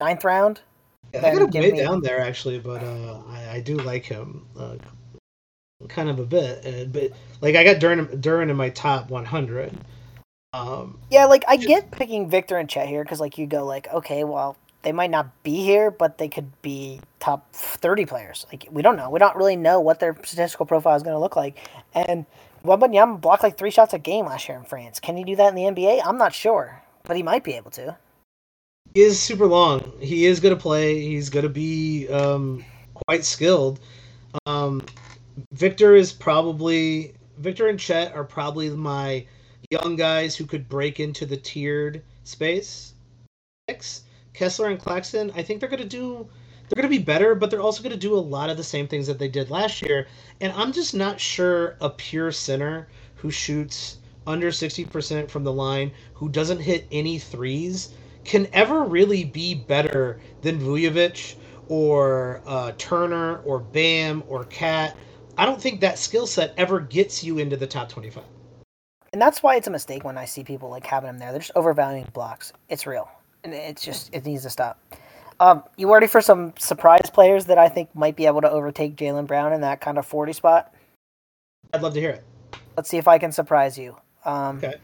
ninth round? Yeah, I got him way me... down there actually, but uh, I, I, do like him uh, kind of a bit. But like I got Duren Duren in my top 100. Um, yeah, like I get picking Victor and Chet here because like you go like okay, well they might not be here, but they could be top 30 players. Like we don't know. We don't really know what their statistical profile is going to look like. And Wembanyama blocked like three shots a game last year in France. Can he do that in the NBA? I'm not sure, but he might be able to. He is super long. He is going to play. He's going to be um, quite skilled. Um, Victor is probably Victor and Chet are probably my young guys who could break into the tiered space. Kessler and Claxton, I think they're going to do they're going to be better, but they're also going to do a lot of the same things that they did last year. And I'm just not sure a pure center who shoots under 60% from the line, who doesn't hit any threes, can ever really be better than Vucevic or uh, Turner or Bam or KAT. I don't think that skill set ever gets you into the top 25. And that's why it's a mistake when I see people like having them there. They're just overvaluing blocks. It's real. And it's just, it needs to stop. Um, you ready for some surprise players that I think might be able to overtake Jaylen Brown in that kind of 40 spot? I'd love to hear it. Let's see if I can surprise you. Um, okay.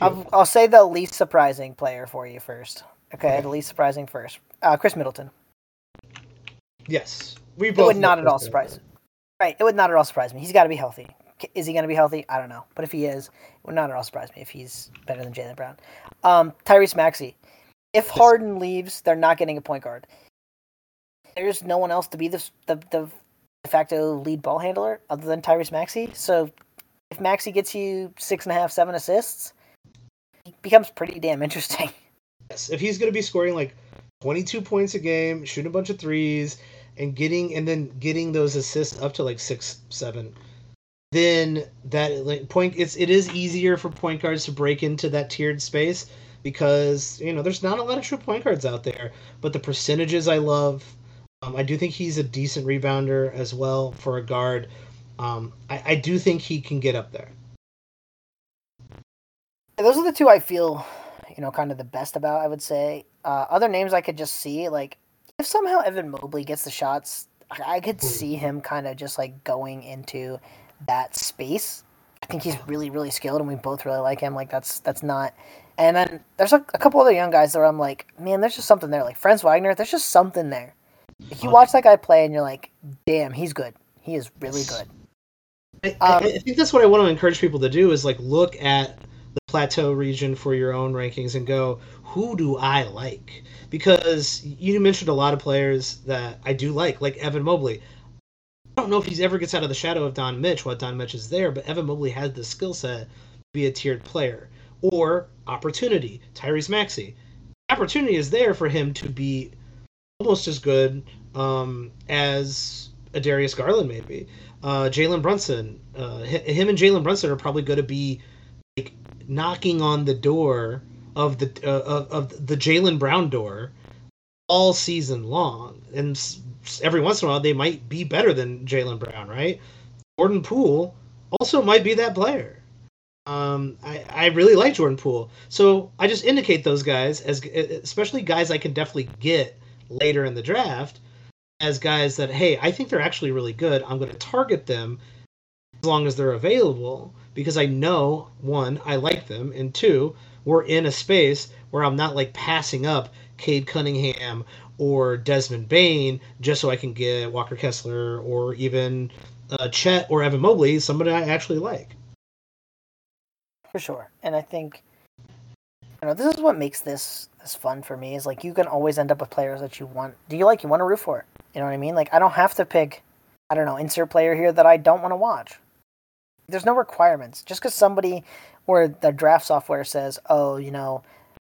I'll, I'll, say the least surprising player for you first. Okay, okay. the least surprising first. Uh, Khris Middleton. Yes, we both. It would not at all surprise. Right, it would not at all surprise me. He's got to be healthy. Is he going to be healthy? I don't know, but if he is, it would not at all surprise me if he's better than Jaylen Brown. Um, Tyrese Maxey. If Harden leaves, they're not getting a point guard. There's no one else to be the the, the de facto lead ball handler other than Tyrese Maxey. So if Maxey gets you six and a half, seven assists, it becomes pretty damn interesting. Yes, if he's going to be scoring like 22 points a game, shooting a bunch of threes, and getting and then getting those assists up to like six, seven, then that like point it's it is easier for point guards to break into that tiered space because you know there's not a lot of true point guards out there. But the percentages I love. Um, I do think he's a decent rebounder as well for a guard. Um, I, I do think he can get up there. Those are the two I feel, you know, kind of the best about. I would say. Uh, other names I could just see, like if somehow Evan Mobley gets the shots, I could see him kind of just like going into that space. I think he's really, really skilled, and we both really like him. Like that's that's not and then there's a, a couple other young guys that I'm like, man, there's just something there. Like Franz Wagner, there's just something there. If you watch that guy play and you're like, damn, he's good. He is really good. I, um, I, think that's what I want to encourage people to do is like look at the plateau region for your own rankings and go, who do I like? Because you mentioned a lot of players that I do like, like Evan Mobley. I don't know if he's ever gets out of the shadow of Don Mitch while Don Mitch is there, but Evan Mobley has the skill set to be a tiered player or opportunity, Tyrese Maxey. Opportunity is there for him to be almost as good um, as a Darius Garland, maybe. Uh, Jalen Brunson, uh, him and Jalen Brunson are probably going to be knocking on the door of the uh, of, of the Jaylen Brown door all season long, and every once in a while they might be better than Jaylen Brown, right? Jordan Poole also might be that player. Um, I, I really like Jordan Poole. So I just indicate those guys as especially guys I can definitely get later in the draft as guys that hey I think they're actually really good. I'm going to target them as long as they're available because I know one I like them and two we're in a space where I'm not like passing up Cade Cunningham or Desmond Bane just so I can get Walker Kessler or even uh, Chet or Evan Mobley, somebody I actually like for sure. And I think you know this is what makes this this fun for me is like you can always end up with players that you want. Do you like you want to root for? You know what I mean? Like I don't have to pick I don't know insert player here that I don't want to watch. There's no requirements. Just because somebody or the draft software says, oh, you know,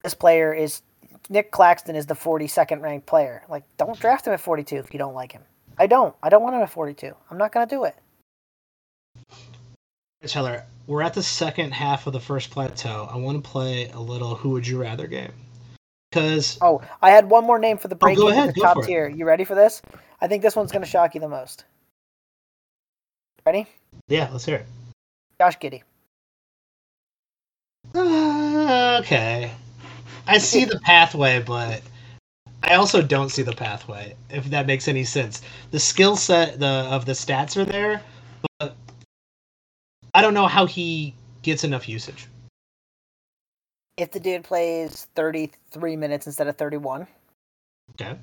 this player is Nic Claxton is the 42nd ranked player. Like, don't draft him at 42 if you don't like him. I don't. I don't want him at 42. I'm not going to do it. Tyler, we're at the second half of the first plateau. I want to play a little Who Would You Rather game. Because oh, I had one more name for the break. Oh, go ahead, the top tier. You ready for this? I think this one's going to shock you the most. Ready? Yeah, let's hear it. Josh Giddey. Uh, okay, I see the pathway, but I also don't see the pathway. If that makes any sense, the skill set the of the stats are there, but I don't know how he gets enough usage. if the dude plays 33 minutes instead of 31. Okay.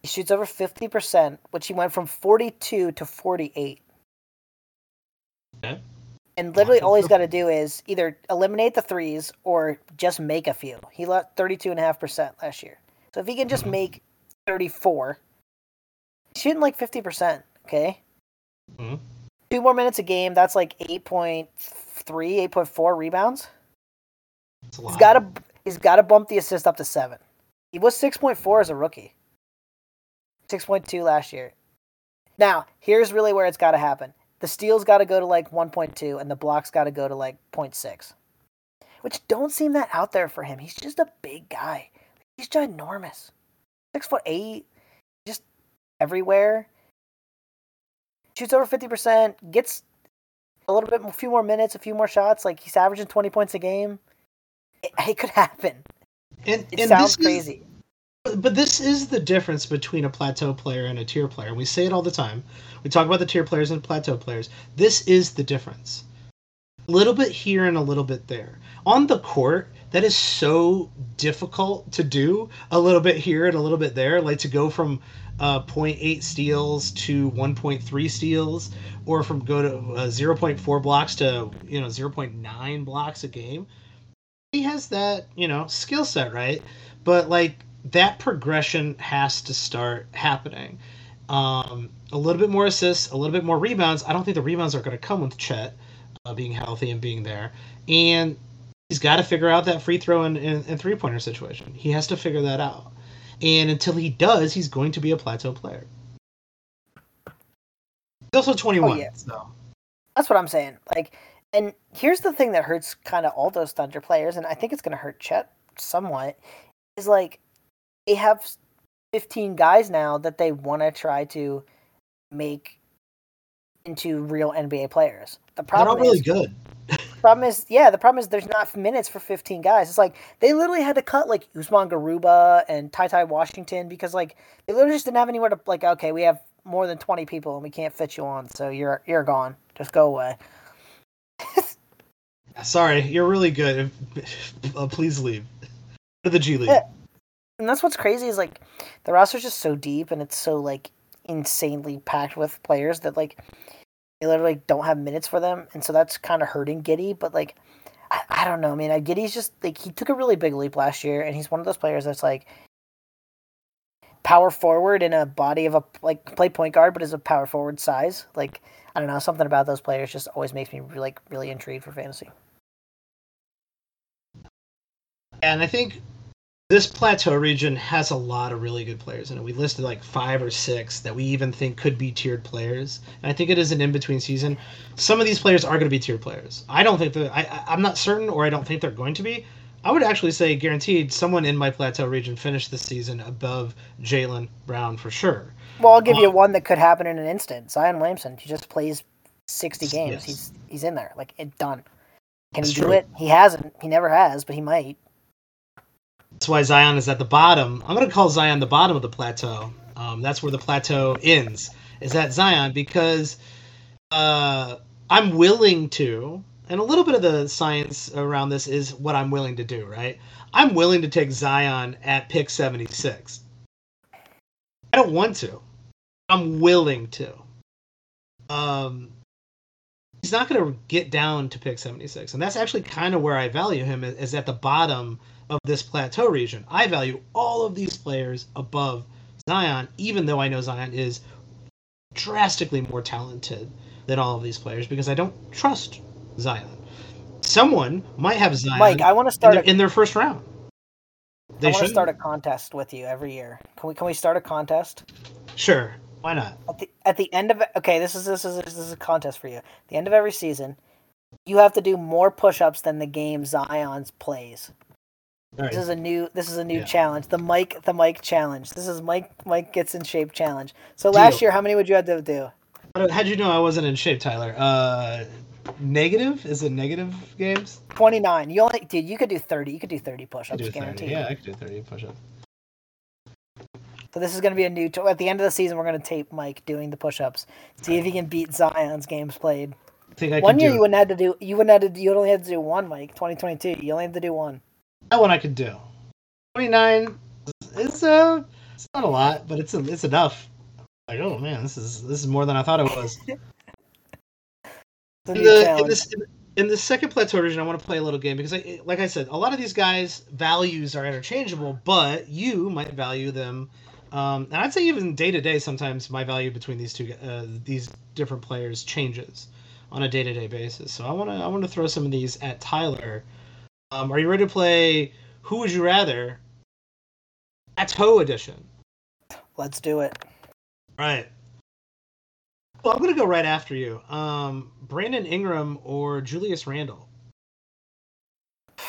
He shoots over 50%, which he went from 42 to 48. Okay. And literally all he's got to do is either eliminate the threes or just make a few. He let 32.5% last year. So if he can just Mhm. make 34, he's shooting like 50%, okay? Mhm. Two more minutes a game, that's like 8.3, 8.4 rebounds. It's a lot. He's got to he's got to bump the assist up to 7. He was 6.4 as a rookie. 6.2 last year. Now, here's really where it's got to happen. The steals got to go to like 1.2 and the blocks got to go to like 0.6. Which don't seem that out there for him. He's just a big guy. He's ginormous. 6 foot 8, just everywhere. Shoots over 50%, gets a little bit a few more minutes, a few more shots, like he's averaging 20 points a game. It, it could happen. and, It and sounds this is- crazy. But this is the difference between a plateau player and a tier player. And we say it all the time. We talk about the tier players and plateau players. This is the difference. A little bit here and a little bit there. On the court, that is so difficult to do. A little bit here and a little bit there. Like to go from uh, 0.8 steals to 1.3 steals, or from go to uh, 0.4 blocks to you know 0.9 blocks a game. He has that you know skill set, right? But like that progression has to start happening. Um, a little bit more assists, a little bit more rebounds. I don't think the rebounds are going to come with Chet uh, being healthy and being there. And he's got to figure out that free throw and, and, and three pointer situation. He has to figure that out. And until he does, he's going to be a plateau player. He's also 21. Oh, yeah. So That's what I'm saying. Like, and here's the thing that hurts kind of all those Thunder players, and I think it's going to hurt Chet somewhat. Is like they have 15 guys now that they want to try to make into real NBA players. The they're problem not really is, good. problem is, yeah, the problem is there's not minutes for 15 guys. It's like they literally had to cut like Usman Garuba and Ty Ty Washington because like they literally just didn't have anywhere to like. Okay, we have more than 20 people and we can't fit you on, so you're you're gone. Just go away. Sorry, you're really good. Uh, please leave. Go to the G League. Yeah. And that's what's crazy is like the roster's just so deep and it's so like insanely packed with players that like they literally don't have minutes for them, and so that's kind of hurting Giddey. But like, I, I don't know, I man. Giddey's just like he took a really big leap last year, and he's one of those players that's like power forward in a body of a like play point guard, but is a power forward size. Like I don't know, something about those players just always makes me like really intrigued for fantasy. And I think this plateau region has a lot of really good players in it. We listed like five or six that we even think could be tiered players. And I think it is an in between season. Some of these players are going to be tiered players. I don't think that I, I'm not certain, or I don't think they're going to be. I would actually say guaranteed someone in my plateau region finished this season above Jaylen Brown for sure. Well, I'll give you Um, one that could happen in an instant. Zion Williamson. He just plays sixty games. Yes. He's he's in there. Like it done. Can That's he do true. it? He hasn't. He never has, but he might. That's why Zion is at the bottom. I'm going to call Zion the bottom of the plateau. Um, that's where the plateau ends, is at Zion, because uh, I'm willing to, and a little bit of the science around this is what I'm willing to do, right? I'm willing to take Zion at pick 76. I don't want to. I'm willing to. Um, he's not going to get down to pick 76, and that's actually kind of where I value him is, is at the bottom of this plateau region. I value all of these players above Zion, even though I know Zion is drastically more talented than all of these players because I don't trust Zion. Someone might have Zion Mike, I want to in, start. their, A, in their first round. I They want to start a contest with you every year. Can we? Can we start a contest Sure, why not? at the at the end of? Okay, this is this is this is a contest for you. At the end of every season, you have to do more push-ups than the game Zion's plays. Right. This is a new this is a new Yeah. challenge. The Mike the Mike challenge. This is Mike Mike gets in shape challenge. So last year, how many would you have to do? How- How'd you know I wasn't in shape, Tyler? Uh, negative? Is it negative games? Twenty nine. You only dude. You could do thirty. You could do thirty I push-ups, could do 30. guaranteed. Yeah, I could do 30 push-ups. So this is going to be a new. At the end of the season, we're going to tape Mike doing the push-ups. See if he can beat Zion's games played. I think I one year do you wouldn't have to do. You wouldn't have to. You only had to do one, Mike. Twenty twenty two. You only have to do one. That one I could do. 29 is uh it's not a lot, but it's it's enough. Like, oh man, this is this is more than I thought it was. in, the, in, this, in the second plateau region, I want to play a little game because, I, like I said, a lot of these guys' values are interchangeable, but you might value them. Um, and I'd say even day to day, sometimes my value between these two uh, these different players changes on a day to day basis. So I want to I want to throw some of these at Tyler. Um, are you ready to play? Who would you rather? Plateau edition. Let's do it. Right. Well, I'm gonna go right after you. Um, Brandon Ingram or Julius Randle.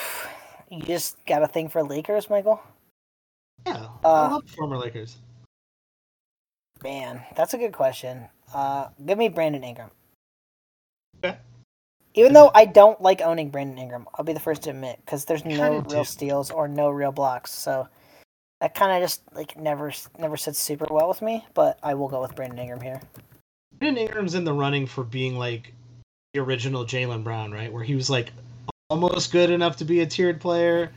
You just got a thing for Lakers, Michael? Yeah, uh, I love former Lakers. Man, that's a good question. Uh, give me Brandon Ingram. Okay. Even though I don't like owning Brandon Ingram, I'll be the first to admit because there's no real steals or no real blocks, so that kind of just like never never sits super well with me. But I will go with Brandon Ingram here. Brandon Ingram's in the running for being like the original Jaylen Brown, right? Where he was like almost good enough to be a tiered player,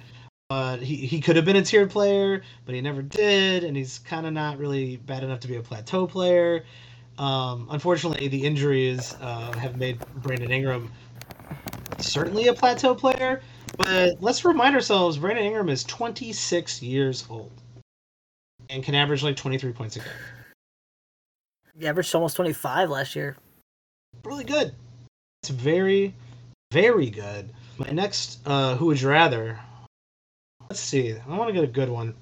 but he, he could have been a tiered player, but he never did, and he's kind of not really bad enough to be a plateau player. Um, unfortunately, the injuries uh, have made Brandon Ingram certainly a plateau player, but let's remind ourselves Brandon Ingram is 26 years old and can average like 23 points a game. He averaged almost 25 last year. Really good. It's very, very good. My next, uh, who would you rather? Let's see. I want to get a good one.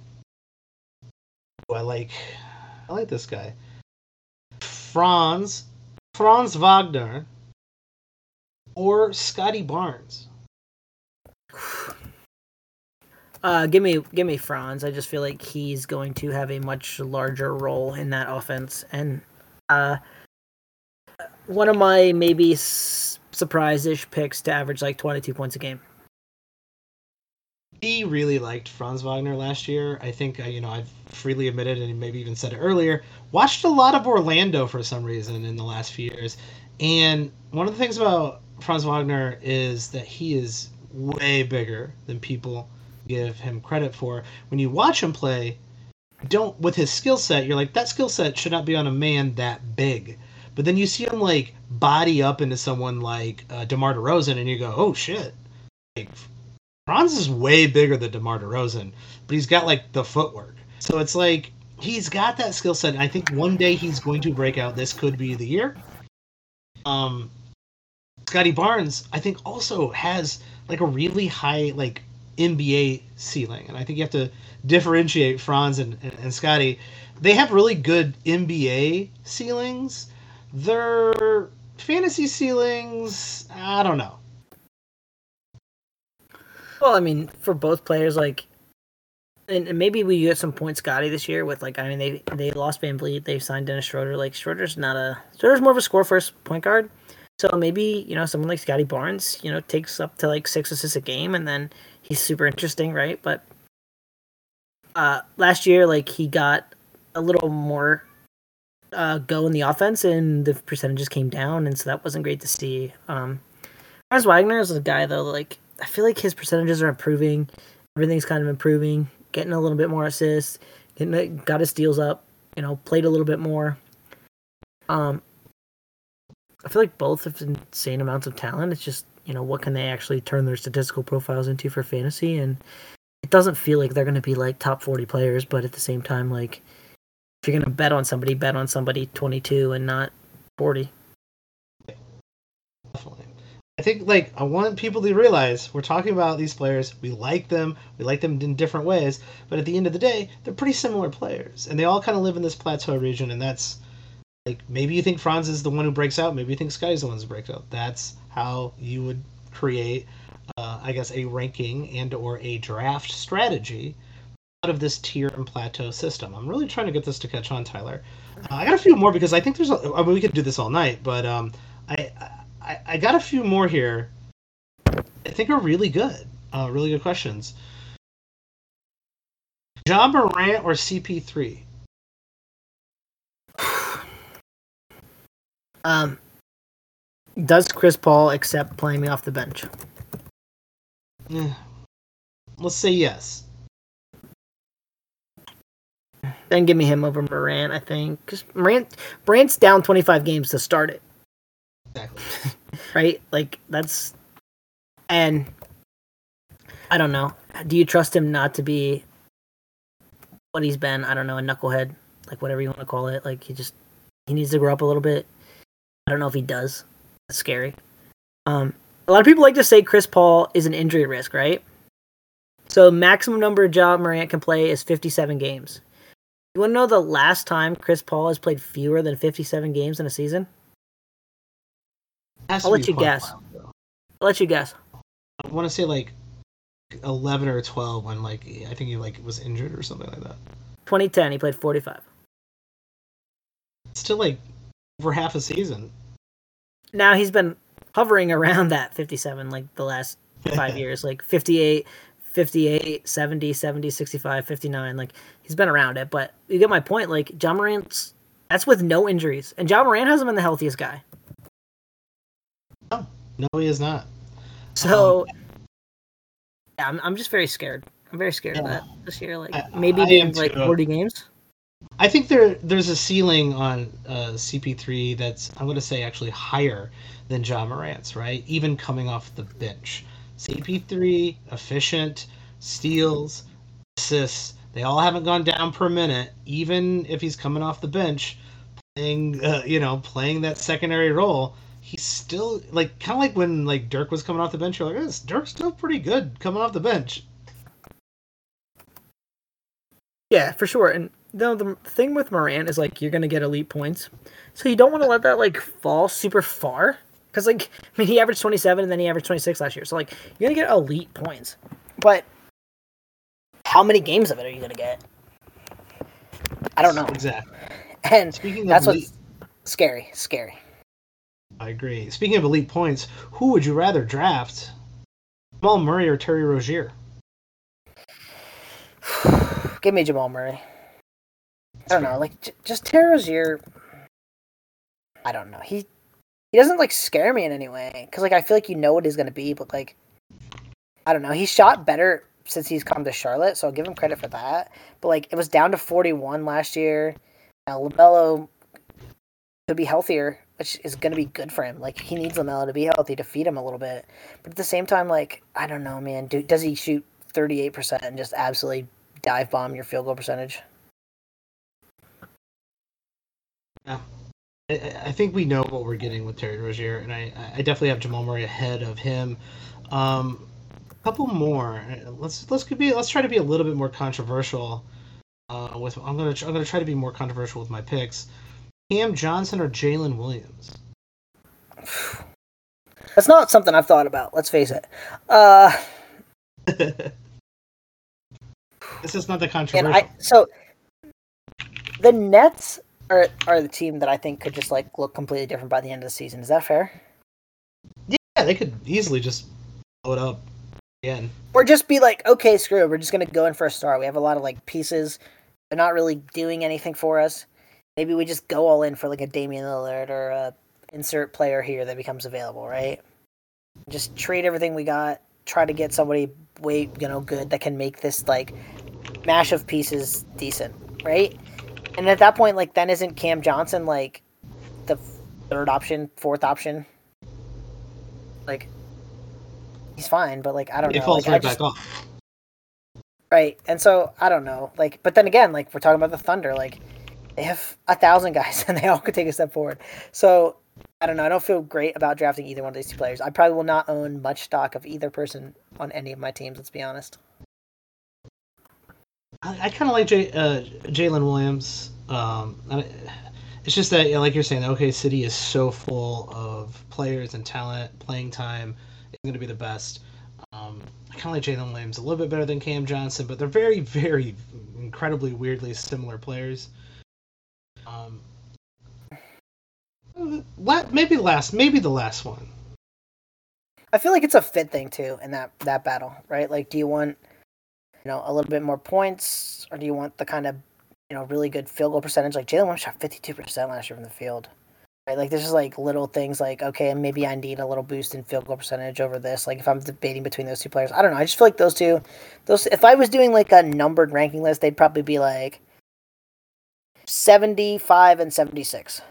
Ooh, I like, I like this guy. Franz, Franz Wagner, or Scottie Barnes. Uh, give me, give me Franz. I just feel like he's going to have a much larger role in that offense, and uh, one of my maybe s- surprise-ish picks to average like 22 points a game. He really liked Franz Wagner last year. I think uh, you know I've freely admitted and maybe even said it earlier. Watched a lot of Orlando for some reason in the last few years, and one of the things about Franz Wagner is that he is way bigger than people give him credit for. When you watch him play, don't with his skill set, you're like that skill set should not be on a man that big. But then you see him like body up into someone like uh, DeMar DeRozan, and you go, "Oh shit!" Like Franz is way bigger than DeMar DeRozan, but he's got like the footwork. So it's like he's got that skill set. I think one day he's going to break out. This could be the year. Um, Scottie Barnes, I think, also has like a really high like NBA ceiling, and I think you have to differentiate Franz and, and, and Scottie. They have really good NBA ceilings. Their fantasy ceilings, I don't know. Well, I mean, for both players, like, and maybe we get some points Scottie, this year with like, I mean, they they lost VanVleet, they signed Dennis Schroeder. Like Schroeder's not a Schroeder's more of a score first point guard. So maybe you know someone like Scottie Barnes, you know, takes up to like six assists a game, and then he's super interesting, right? But uh, last year, like he got a little more uh, go in the offense, and the percentages came down, and so that wasn't great to see. Um, Wagner is a guy though, like I feel like his percentages are improving. Everything's kind of improving, getting a little bit more assists, getting got his steals up. You know, played a little bit more. Um, I feel like both have insane amounts of talent. It's just you know what can they actually turn their statistical profiles into for fantasy, and it doesn't feel like they're going to be like top 40 players, but at the same time, like if you're going to bet on somebody, bet on somebody 22 and not 40. Definitely. I think like I want people to realize we're talking about these players. We like them. We like them in different ways, but at the end of the day, they're pretty similar players, and they all kind of live in this plateau region. And that's like maybe you think Franz is the one who breaks out. Maybe you think Sky is the one who breaks out. That's how you would create uh, I guess, a ranking and or a draft strategy out of this tier and plateau system. I'm really trying to get this to catch on, Tyler. Uh, I got a few more because I think there's. A, I mean, we could do this all night, but um, I, I I got a few more here. I think are really good. Uh, really good questions. Ja Morant or CP3? Um, does Chris Paul accept playing me off the bench? Let's say yes. Then give me him over Morant, I think, because Morant Morant's down 25 games to start it. Exactly. right? Like that's and I don't know. Do you trust him not to be what he's been? I don't know, a knucklehead, like whatever you want to call it. Like he just he needs to grow up a little bit. I don't know if he does. That's scary. Um, a lot of people like to say Chris Paul is an injury risk, right? So maximum number of Ja Morant can play is 57 games. You want to know the last time Chris Paul has played fewer than 57 games in a season? I'll let you guess. while. I'll let you guess. I want to say like eleven or twelve when like I think he like was injured or something like that. 2010, he played 45. Still like over half a season. Now he's been hovering around that 57 like the last five years, like 58, 58, 70, 70, 65, 59. Like he's been around it, but you get my point. Like Ja Morant's that's with no injuries, and Ja Morant hasn't been the healthiest guy. No, no, he is not. So um, yeah, I'm I'm just very scared. I'm very scared of that this year. Like I- maybe I like too. 40 games. I think there there's a ceiling on uh, CP3 that's I'm going to say actually higher than Ja Morant's, right? Even coming off the bench. CP3 efficient steals, assists, they all haven't gone down per minute even if he's coming off the bench playing uh, you know, playing that secondary role. He's still like kind of like when like Dirk was coming off the bench. You're like, this Dirk's still pretty good coming off the bench. Yeah, for sure. And no, the thing with Moran is like you're gonna get elite points, so you don't want to let that like fall super far. Because like, I mean, he averaged 27 and then he averaged 26 last year, so like you're gonna get elite points. But how many games of it are you gonna get? I don't know. Exactly. And Speaking that's elite, what's scary. Scary. I agree. Speaking of elite points, who would you rather draft? Jamal Murray or Terry Rozier? Give me Jamal Murray. I don't know, like j- just Terry Rozier. I don't know. He he doesn't like scare me in any way because like I feel like you know what he's gonna be, but like I don't know. He shot better since he's come to Charlotte, so I'll give him credit for that. But like it was down to forty one last year. Now Lamelo could be healthier, which is gonna be good for him. Like he needs Lamelo to be healthy to feed him a little bit. But at the same time, like I don't know, man. Do, does he shoot thirty eight percent and just absolutely dive bomb your field goal percentage? I, I think we know what we're getting with Terry Rozier, and I, I definitely have Jamal Murray ahead of him. Um, a couple more. Let's let's could be let's try to be a little bit more controversial. Uh, with I'm gonna I'm gonna try to be more controversial with my picks. Cam Johnson or Jalen Williams? That's not something I've thought about. Let's face it. Uh, this is not the controversial. I so the Nets are are the team that I think could just like look completely different by the end of the season. Is that fair? Yeah, they could easily just blow it up again. Or just be like, okay, screw it. We're just gonna go in for a star. We have a lot of like pieces. They're not really doing anything for us. Maybe we just go all in for like a Damian Lillard or a insert player here that becomes available, right? Just trade everything we got. Try to get somebody way you know good that can make this like mash of pieces decent, right? And at that point, like then isn't Cam Johnson like the third option, fourth option? Like he's fine, but like I don't It know. falls like, right just- back off. Right. And so I don't know. Like but then again, like we're talking about the Thunder, like they have a thousand guys and they all could take a step forward. So I don't know. I don't feel great about drafting either one of these two players. I probably will not own much stock of either person on any of my teams, let's be honest. I, I kind of like J, uh, Jalen Williams. Um, it- it's just that, you know, like you're saying, OK City is so full of players and talent. Playing time is going to be the best. Um, I kind of like Jalen Williams a little bit better than Cam Johnson, but they're very, very incredibly weirdly similar players. Um, maybe last, maybe the last one. I feel like it's a fit thing too in that that battle, right? Like do you want you know a little bit more points or do you want the kind of you know really good field goal percentage like Jalen Williams shot 52% last year from the field. Right, like there's just like little things like okay, maybe I need a little boost in field goal percentage over this. Like if I'm debating between those two players, I don't know. I just feel like those two, those if I was doing like a numbered ranking list, they'd probably be like seventy five and seventy six.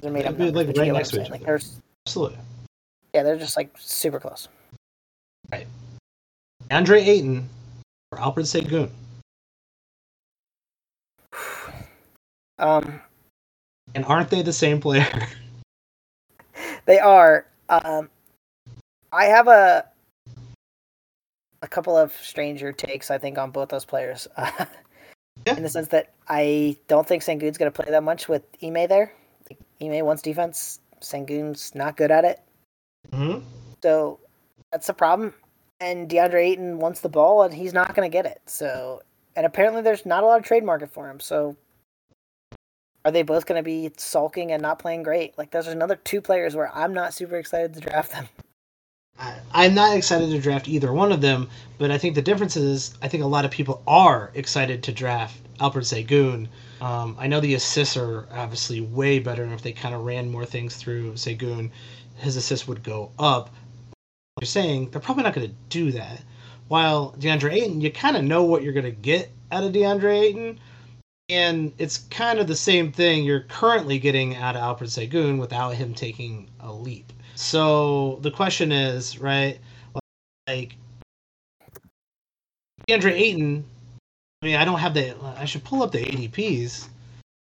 They're made up That'd numbers, like, right next to each other. there's Absolutely. yeah, they're just like super close. Andre Ayton or Alperen Sengun. Um, And aren't they the same player? They are. Um, I have a a couple of stranger takes. I think on both those players, Yeah. in the sense that I don't think Sengun's going to play that much with Ime there. Like, Ime wants defense. Sengun's not good at it, hmm so that's the problem. And DeAndre Ayton wants the ball, and he's not going to get it. So, and apparently, there's not a lot of trade market for him. So, are they both going to be sulking and not playing great? Like, there's another two players where I'm not super excited to draft them. I, I'm not excited to draft either one of them, but I think the difference is I think a lot of people are excited to draft Alperen Sengun. Um, I know the assists are obviously way better, and if they kind of ran more things through Sengun, his assists would go up. You're saying they're probably not going to do that. While DeAndre Ayton, you kind of know what you're going to get out of DeAndre Ayton, and it's kind of the same thing you're currently getting out of Alperen Sengun without him taking a leap. So the question is, right? Like DeAndre Ayton. I mean, I don't have the. I should pull up the ADPs,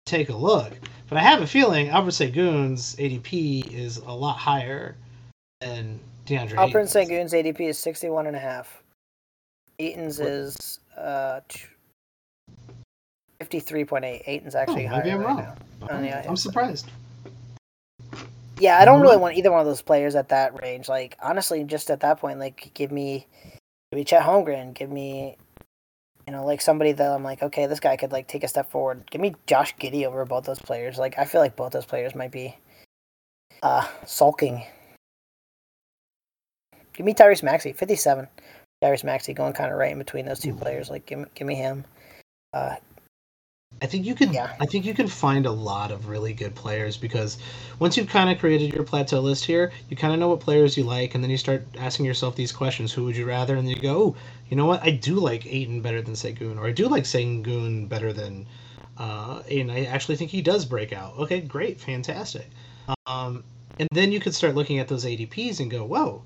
take a look. But I have a feeling Alperen Sengun's ADP is a lot higher than DeAndre. Ayton's. Sengun's ADP is 61 and a half. Ayton's What? is uh, 53.8. Ayton's actually Oh, higher maybe I'm right wrong. Okay, Oh, I'm surprised. Yeah, I don't really want either one of those players at that range. Like, honestly, just at that point, like, give me, give me Chet Holmgren, give me, you know, like somebody that I'm like, okay, this guy could like take a step forward. Give me Josh Giddey over both those players. Like, I feel like both those players might be, uh, sulking. Give me Tyrese Maxey, 57. Tyrese Maxey going kind of right in between those two players. Like, give me, give me him. Uh, I think you can. Yeah. I think you can find a lot of really good players because once you've kind of created your plateau list here, you kind of know what players you like, and then you start asking yourself these questions: Who would you rather? And then you go, oh, you know what? I do like Ayton better than Sengun, or I do like Sengun better than uh, Ayton. I actually think he does break out. Okay, great, fantastic. Um, and then you could start looking at those ADPs and go, whoa.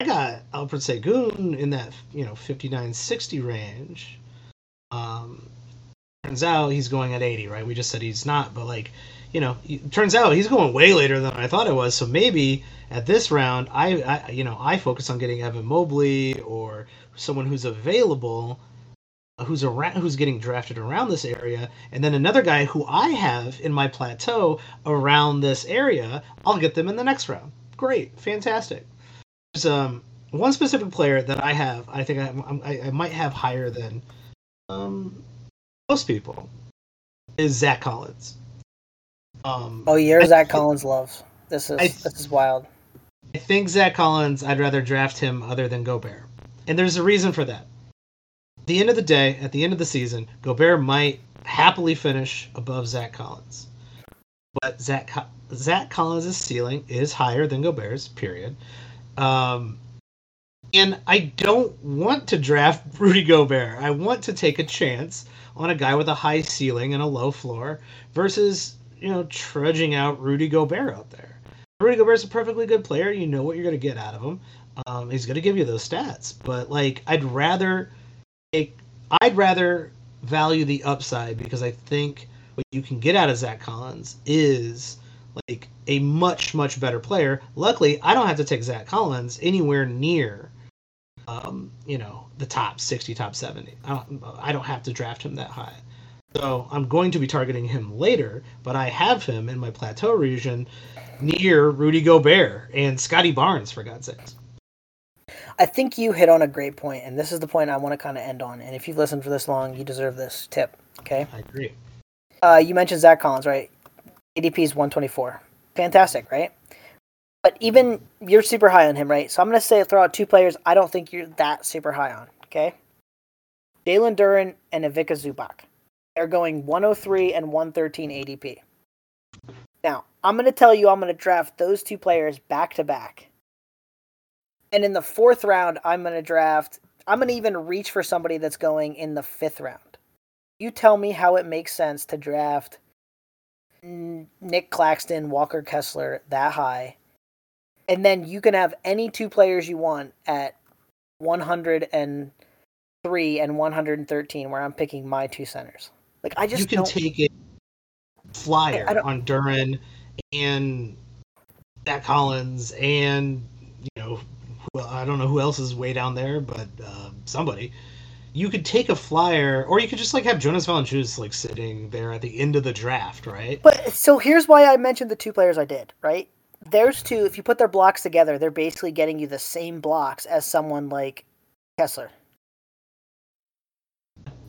I got Alperen Sengun in that you know 59 60 range. Um, turns out he's going at 80 right? We just said he's not but like you know turns out he's going way later than i thought it was. So maybe at this round i, I you know i focus on getting evan mobley or someone who's available uh, who's around who's getting drafted around this area and then another guy who i have in my plateau around this area i'll get them in the next round. Great. Fantastic there's um one specific player that i have i think i, I, I might have higher than um most people is Zach Collins. Um, oh, you're I Zach Collins loves. This is I- this is wild. I think Zach Collins. I'd rather draft him other than Gobert, and there's a reason for that. At the end of the day, at the end of the season, Gobert might happily finish above Zach Collins, but Zach Zach Collins' ceiling is higher than Gobert's. Period. Um, and I don't want to draft Rudy Gobert. I want to take a chance on a guy with a high ceiling and a low floor versus you know trudging out Rudy Gobert out there. Rudy Gobert's a perfectly good player. You know what you're going to get out of him. Um, he's going to give you those stats. But like, I'd rather take, I'd rather value the upside because I think what you can get out of Zach Collins is like a much much better player. Luckily, I don't have to take Zach Collins anywhere near, um, you know, the top sixty, top seventy. I don't, I don't have to draft him that high. So I'm going to be targeting him later, but I have him in my plateau region near Rudy Gobert and Scottie Barnes, for God's sakes. I think you hit on a great point, and this is the point I want to kind of end on. And if you've listened for this long, you deserve this tip. Okay. I agree. Uh, you mentioned Zach Collins, right? ADP is 124. Fantastic, right? But even you're super high on him, right? So I'm going to say throw out two players I don't think you're that super high on. Okay. Jalen Duren and Ivica Zubac. They're going 103 and 113 ADP. Now, I'm going to tell you I'm going to draft those two players back to back. And in the fourth round, I'm going to draft, I'm going to even reach for somebody that's going in the fifth round. You tell me how it makes sense to draft Nic Claxton, Walker Kessler that high. And then you can have any two players you want at 103 and 113, where I'm picking my two centers. Like I just you can don't... take it flyer on Duren and Zach Collins and you know well I don't know who else is way down there, but uh, somebody. You could take a flyer, or you could just like have Jonas Valanciunas like sitting there at the end of the draft, right? But so here's why I mentioned the two players I did, right? There's two. If you put their blocks together, they're basically getting you the same blocks as someone like Kessler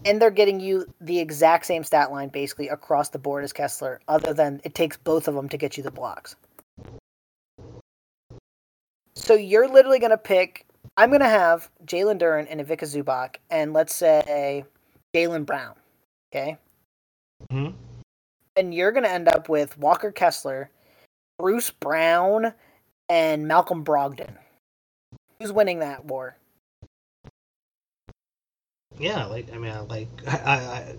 and they're getting you the exact same stat line basically across the board as Kessler, other than it takes both of them to get you the blocks. So you're literally going to pick. I'm going to have Jalen Duren and Ivica Zubac, and let's say Jaylen Brown. Okay. Mm-hmm. And you're going to end up with Walker Kessler, Bruce Brown, and Malcolm Brogdon. Who's winning that war? Yeah, like I mean, I like I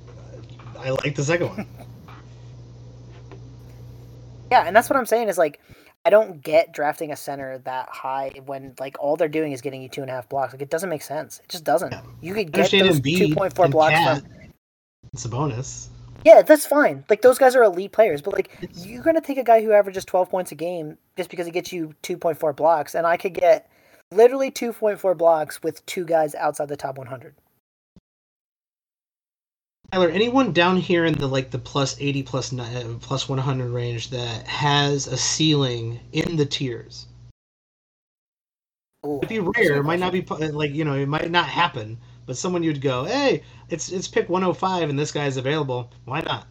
I, I like the second one. yeah, and that's what I'm saying is like I don't get drafting a center that high when like all they're doing is getting you two and a half blocks. Like it doesn't make sense. It just doesn't. Yeah. You could get those two point four blocks Cat, from. It's a bonus. Yeah, that's fine. Like those guys are elite players, but like it's... you're gonna take a guy who averages twelve points a game just because he gets you two point four blocks, and I could get literally two point four blocks with two guys outside the top one hundred. Tyler, anyone down here in the like the plus eighty plus uh, plus one hundred range that has a ceiling in the tiers? Ooh, It'd be rare. It might not be like you know it might not happen, but someone you'd go, hey, it's it's pick one hundred oh five and this guy's available. Why not?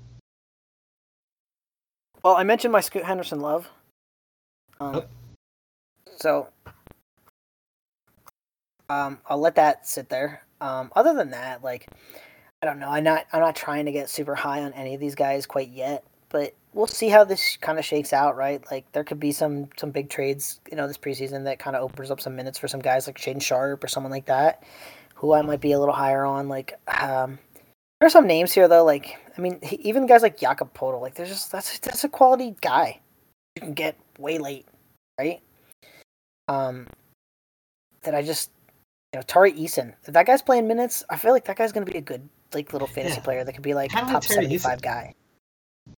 Well, I mentioned my Scoot Henderson love. Um, oh. So, um, I'll let that sit there. Um, other than that, like I don't know. I'm not I'm not trying to get super high on any of these guys quite yet, but we'll see how this kind of shakes out, right? Like there could be some some big trades, you know, this preseason that kind of opens up some minutes for some guys like Shaedon Sharpe or someone like that, who I might be a little higher on. Like um, there are some names here though. Like I mean, even guys like Jakob Poeltl, like there's just that's that's a quality guy you can get way late, right? Um, that I just you know Tari Eason. If that guy's playing minutes, I feel like that guy's gonna be a good like little fantasy yeah. player that could be like top seventy five guy,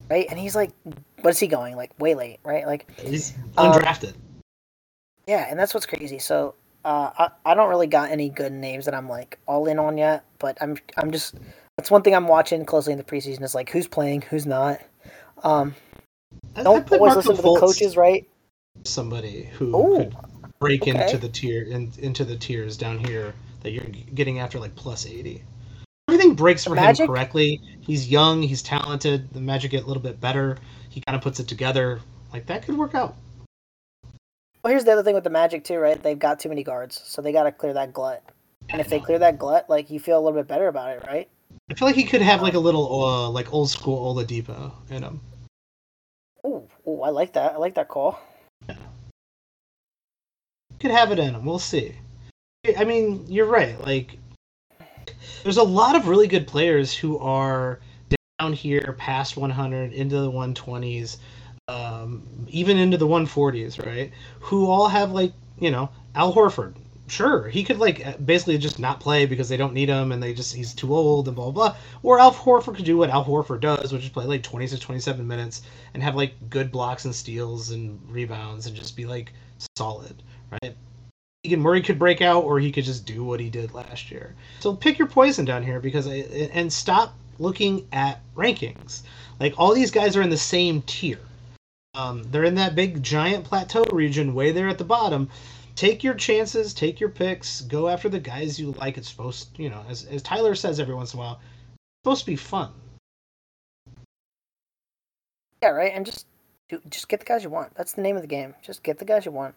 right? And he's like, what is he going like way late, right? Like he's undrafted. Um, yeah, and that's what's crazy. So uh, I I don't really got any good names that I'm like all in on yet, but I'm I'm just that's one thing I'm watching closely in the preseason is like who's playing, who's not. Um, don't always listen to the coaches, right? Somebody who Ooh, could break okay. into the tier in, into the tiers down here that you're getting after like plus eighty everything breaks for Magic? him correctly. He's young, he's talented. The Magic get a little bit better. He kind of puts it together. Like that could work out. Well, here's the other thing with the Magic too, right? They've got too many guards, so they got to clear that glut. And if they clear that glut, like you feel a little bit better about it, right? I feel like he could have like a little uh, like old school Oladipo in him. Oh, oh, I like that. I like that call. Yeah. Could have it in him. We'll see. I mean, you're right. Like there's a lot of really good players who are down here past 100 into the 120s, um, even into the 140s, right? Who all have like you know Al Horford. Sure, he could like basically just not play because they don't need him and they just he's too old and blah blah. blah. Or Al Horford could do what Al Horford does, which is play like 26, 27 minutes and have like good blocks and steals and rebounds and just be like solid, right? Keegan Murray could break out, or he could just do what he did last year. So pick your poison down here because and stop looking at rankings. Like all these guys are in the same tier. Um, they're in that big giant plateau region way there at the bottom. Take your chances, take your picks, go after the guys you like. It's supposed, you know, as as Tyler says every once in a while, it's supposed to be fun. Yeah, right. And just just get the guys you want. That's the name of the game. Just get the guys you want.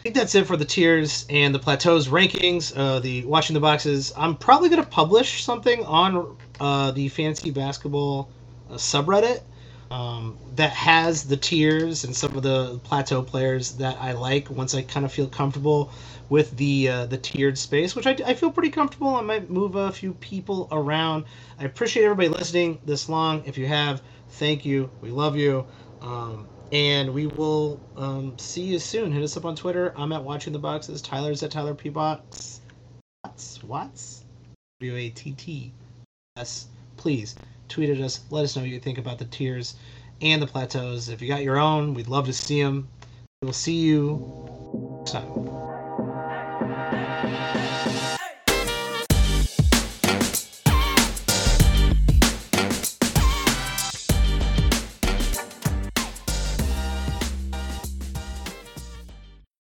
I think that's it for the tiers and the plateaus rankings. Uh, the watching the boxes. I'm probably going to publish something on uh, the fantasy basketball uh, subreddit um, that has the tiers and some of the plateau players that I like. Once I kind of feel comfortable with the uh, the tiered space, which I, I feel pretty comfortable. I might move a few people around. I appreciate everybody listening this long. If you have, thank you. We love you. Um, and we will um, see you soon. Hit us up on Twitter. I'm at Watching the Boxes. Tyler's at Tyler P Box. Watts? Watts? W A T T. Yes. Please tweet at us. Let us know what you think about the tiers and the plateaus. If you got your own, we'd love to see them. We'll see you next time.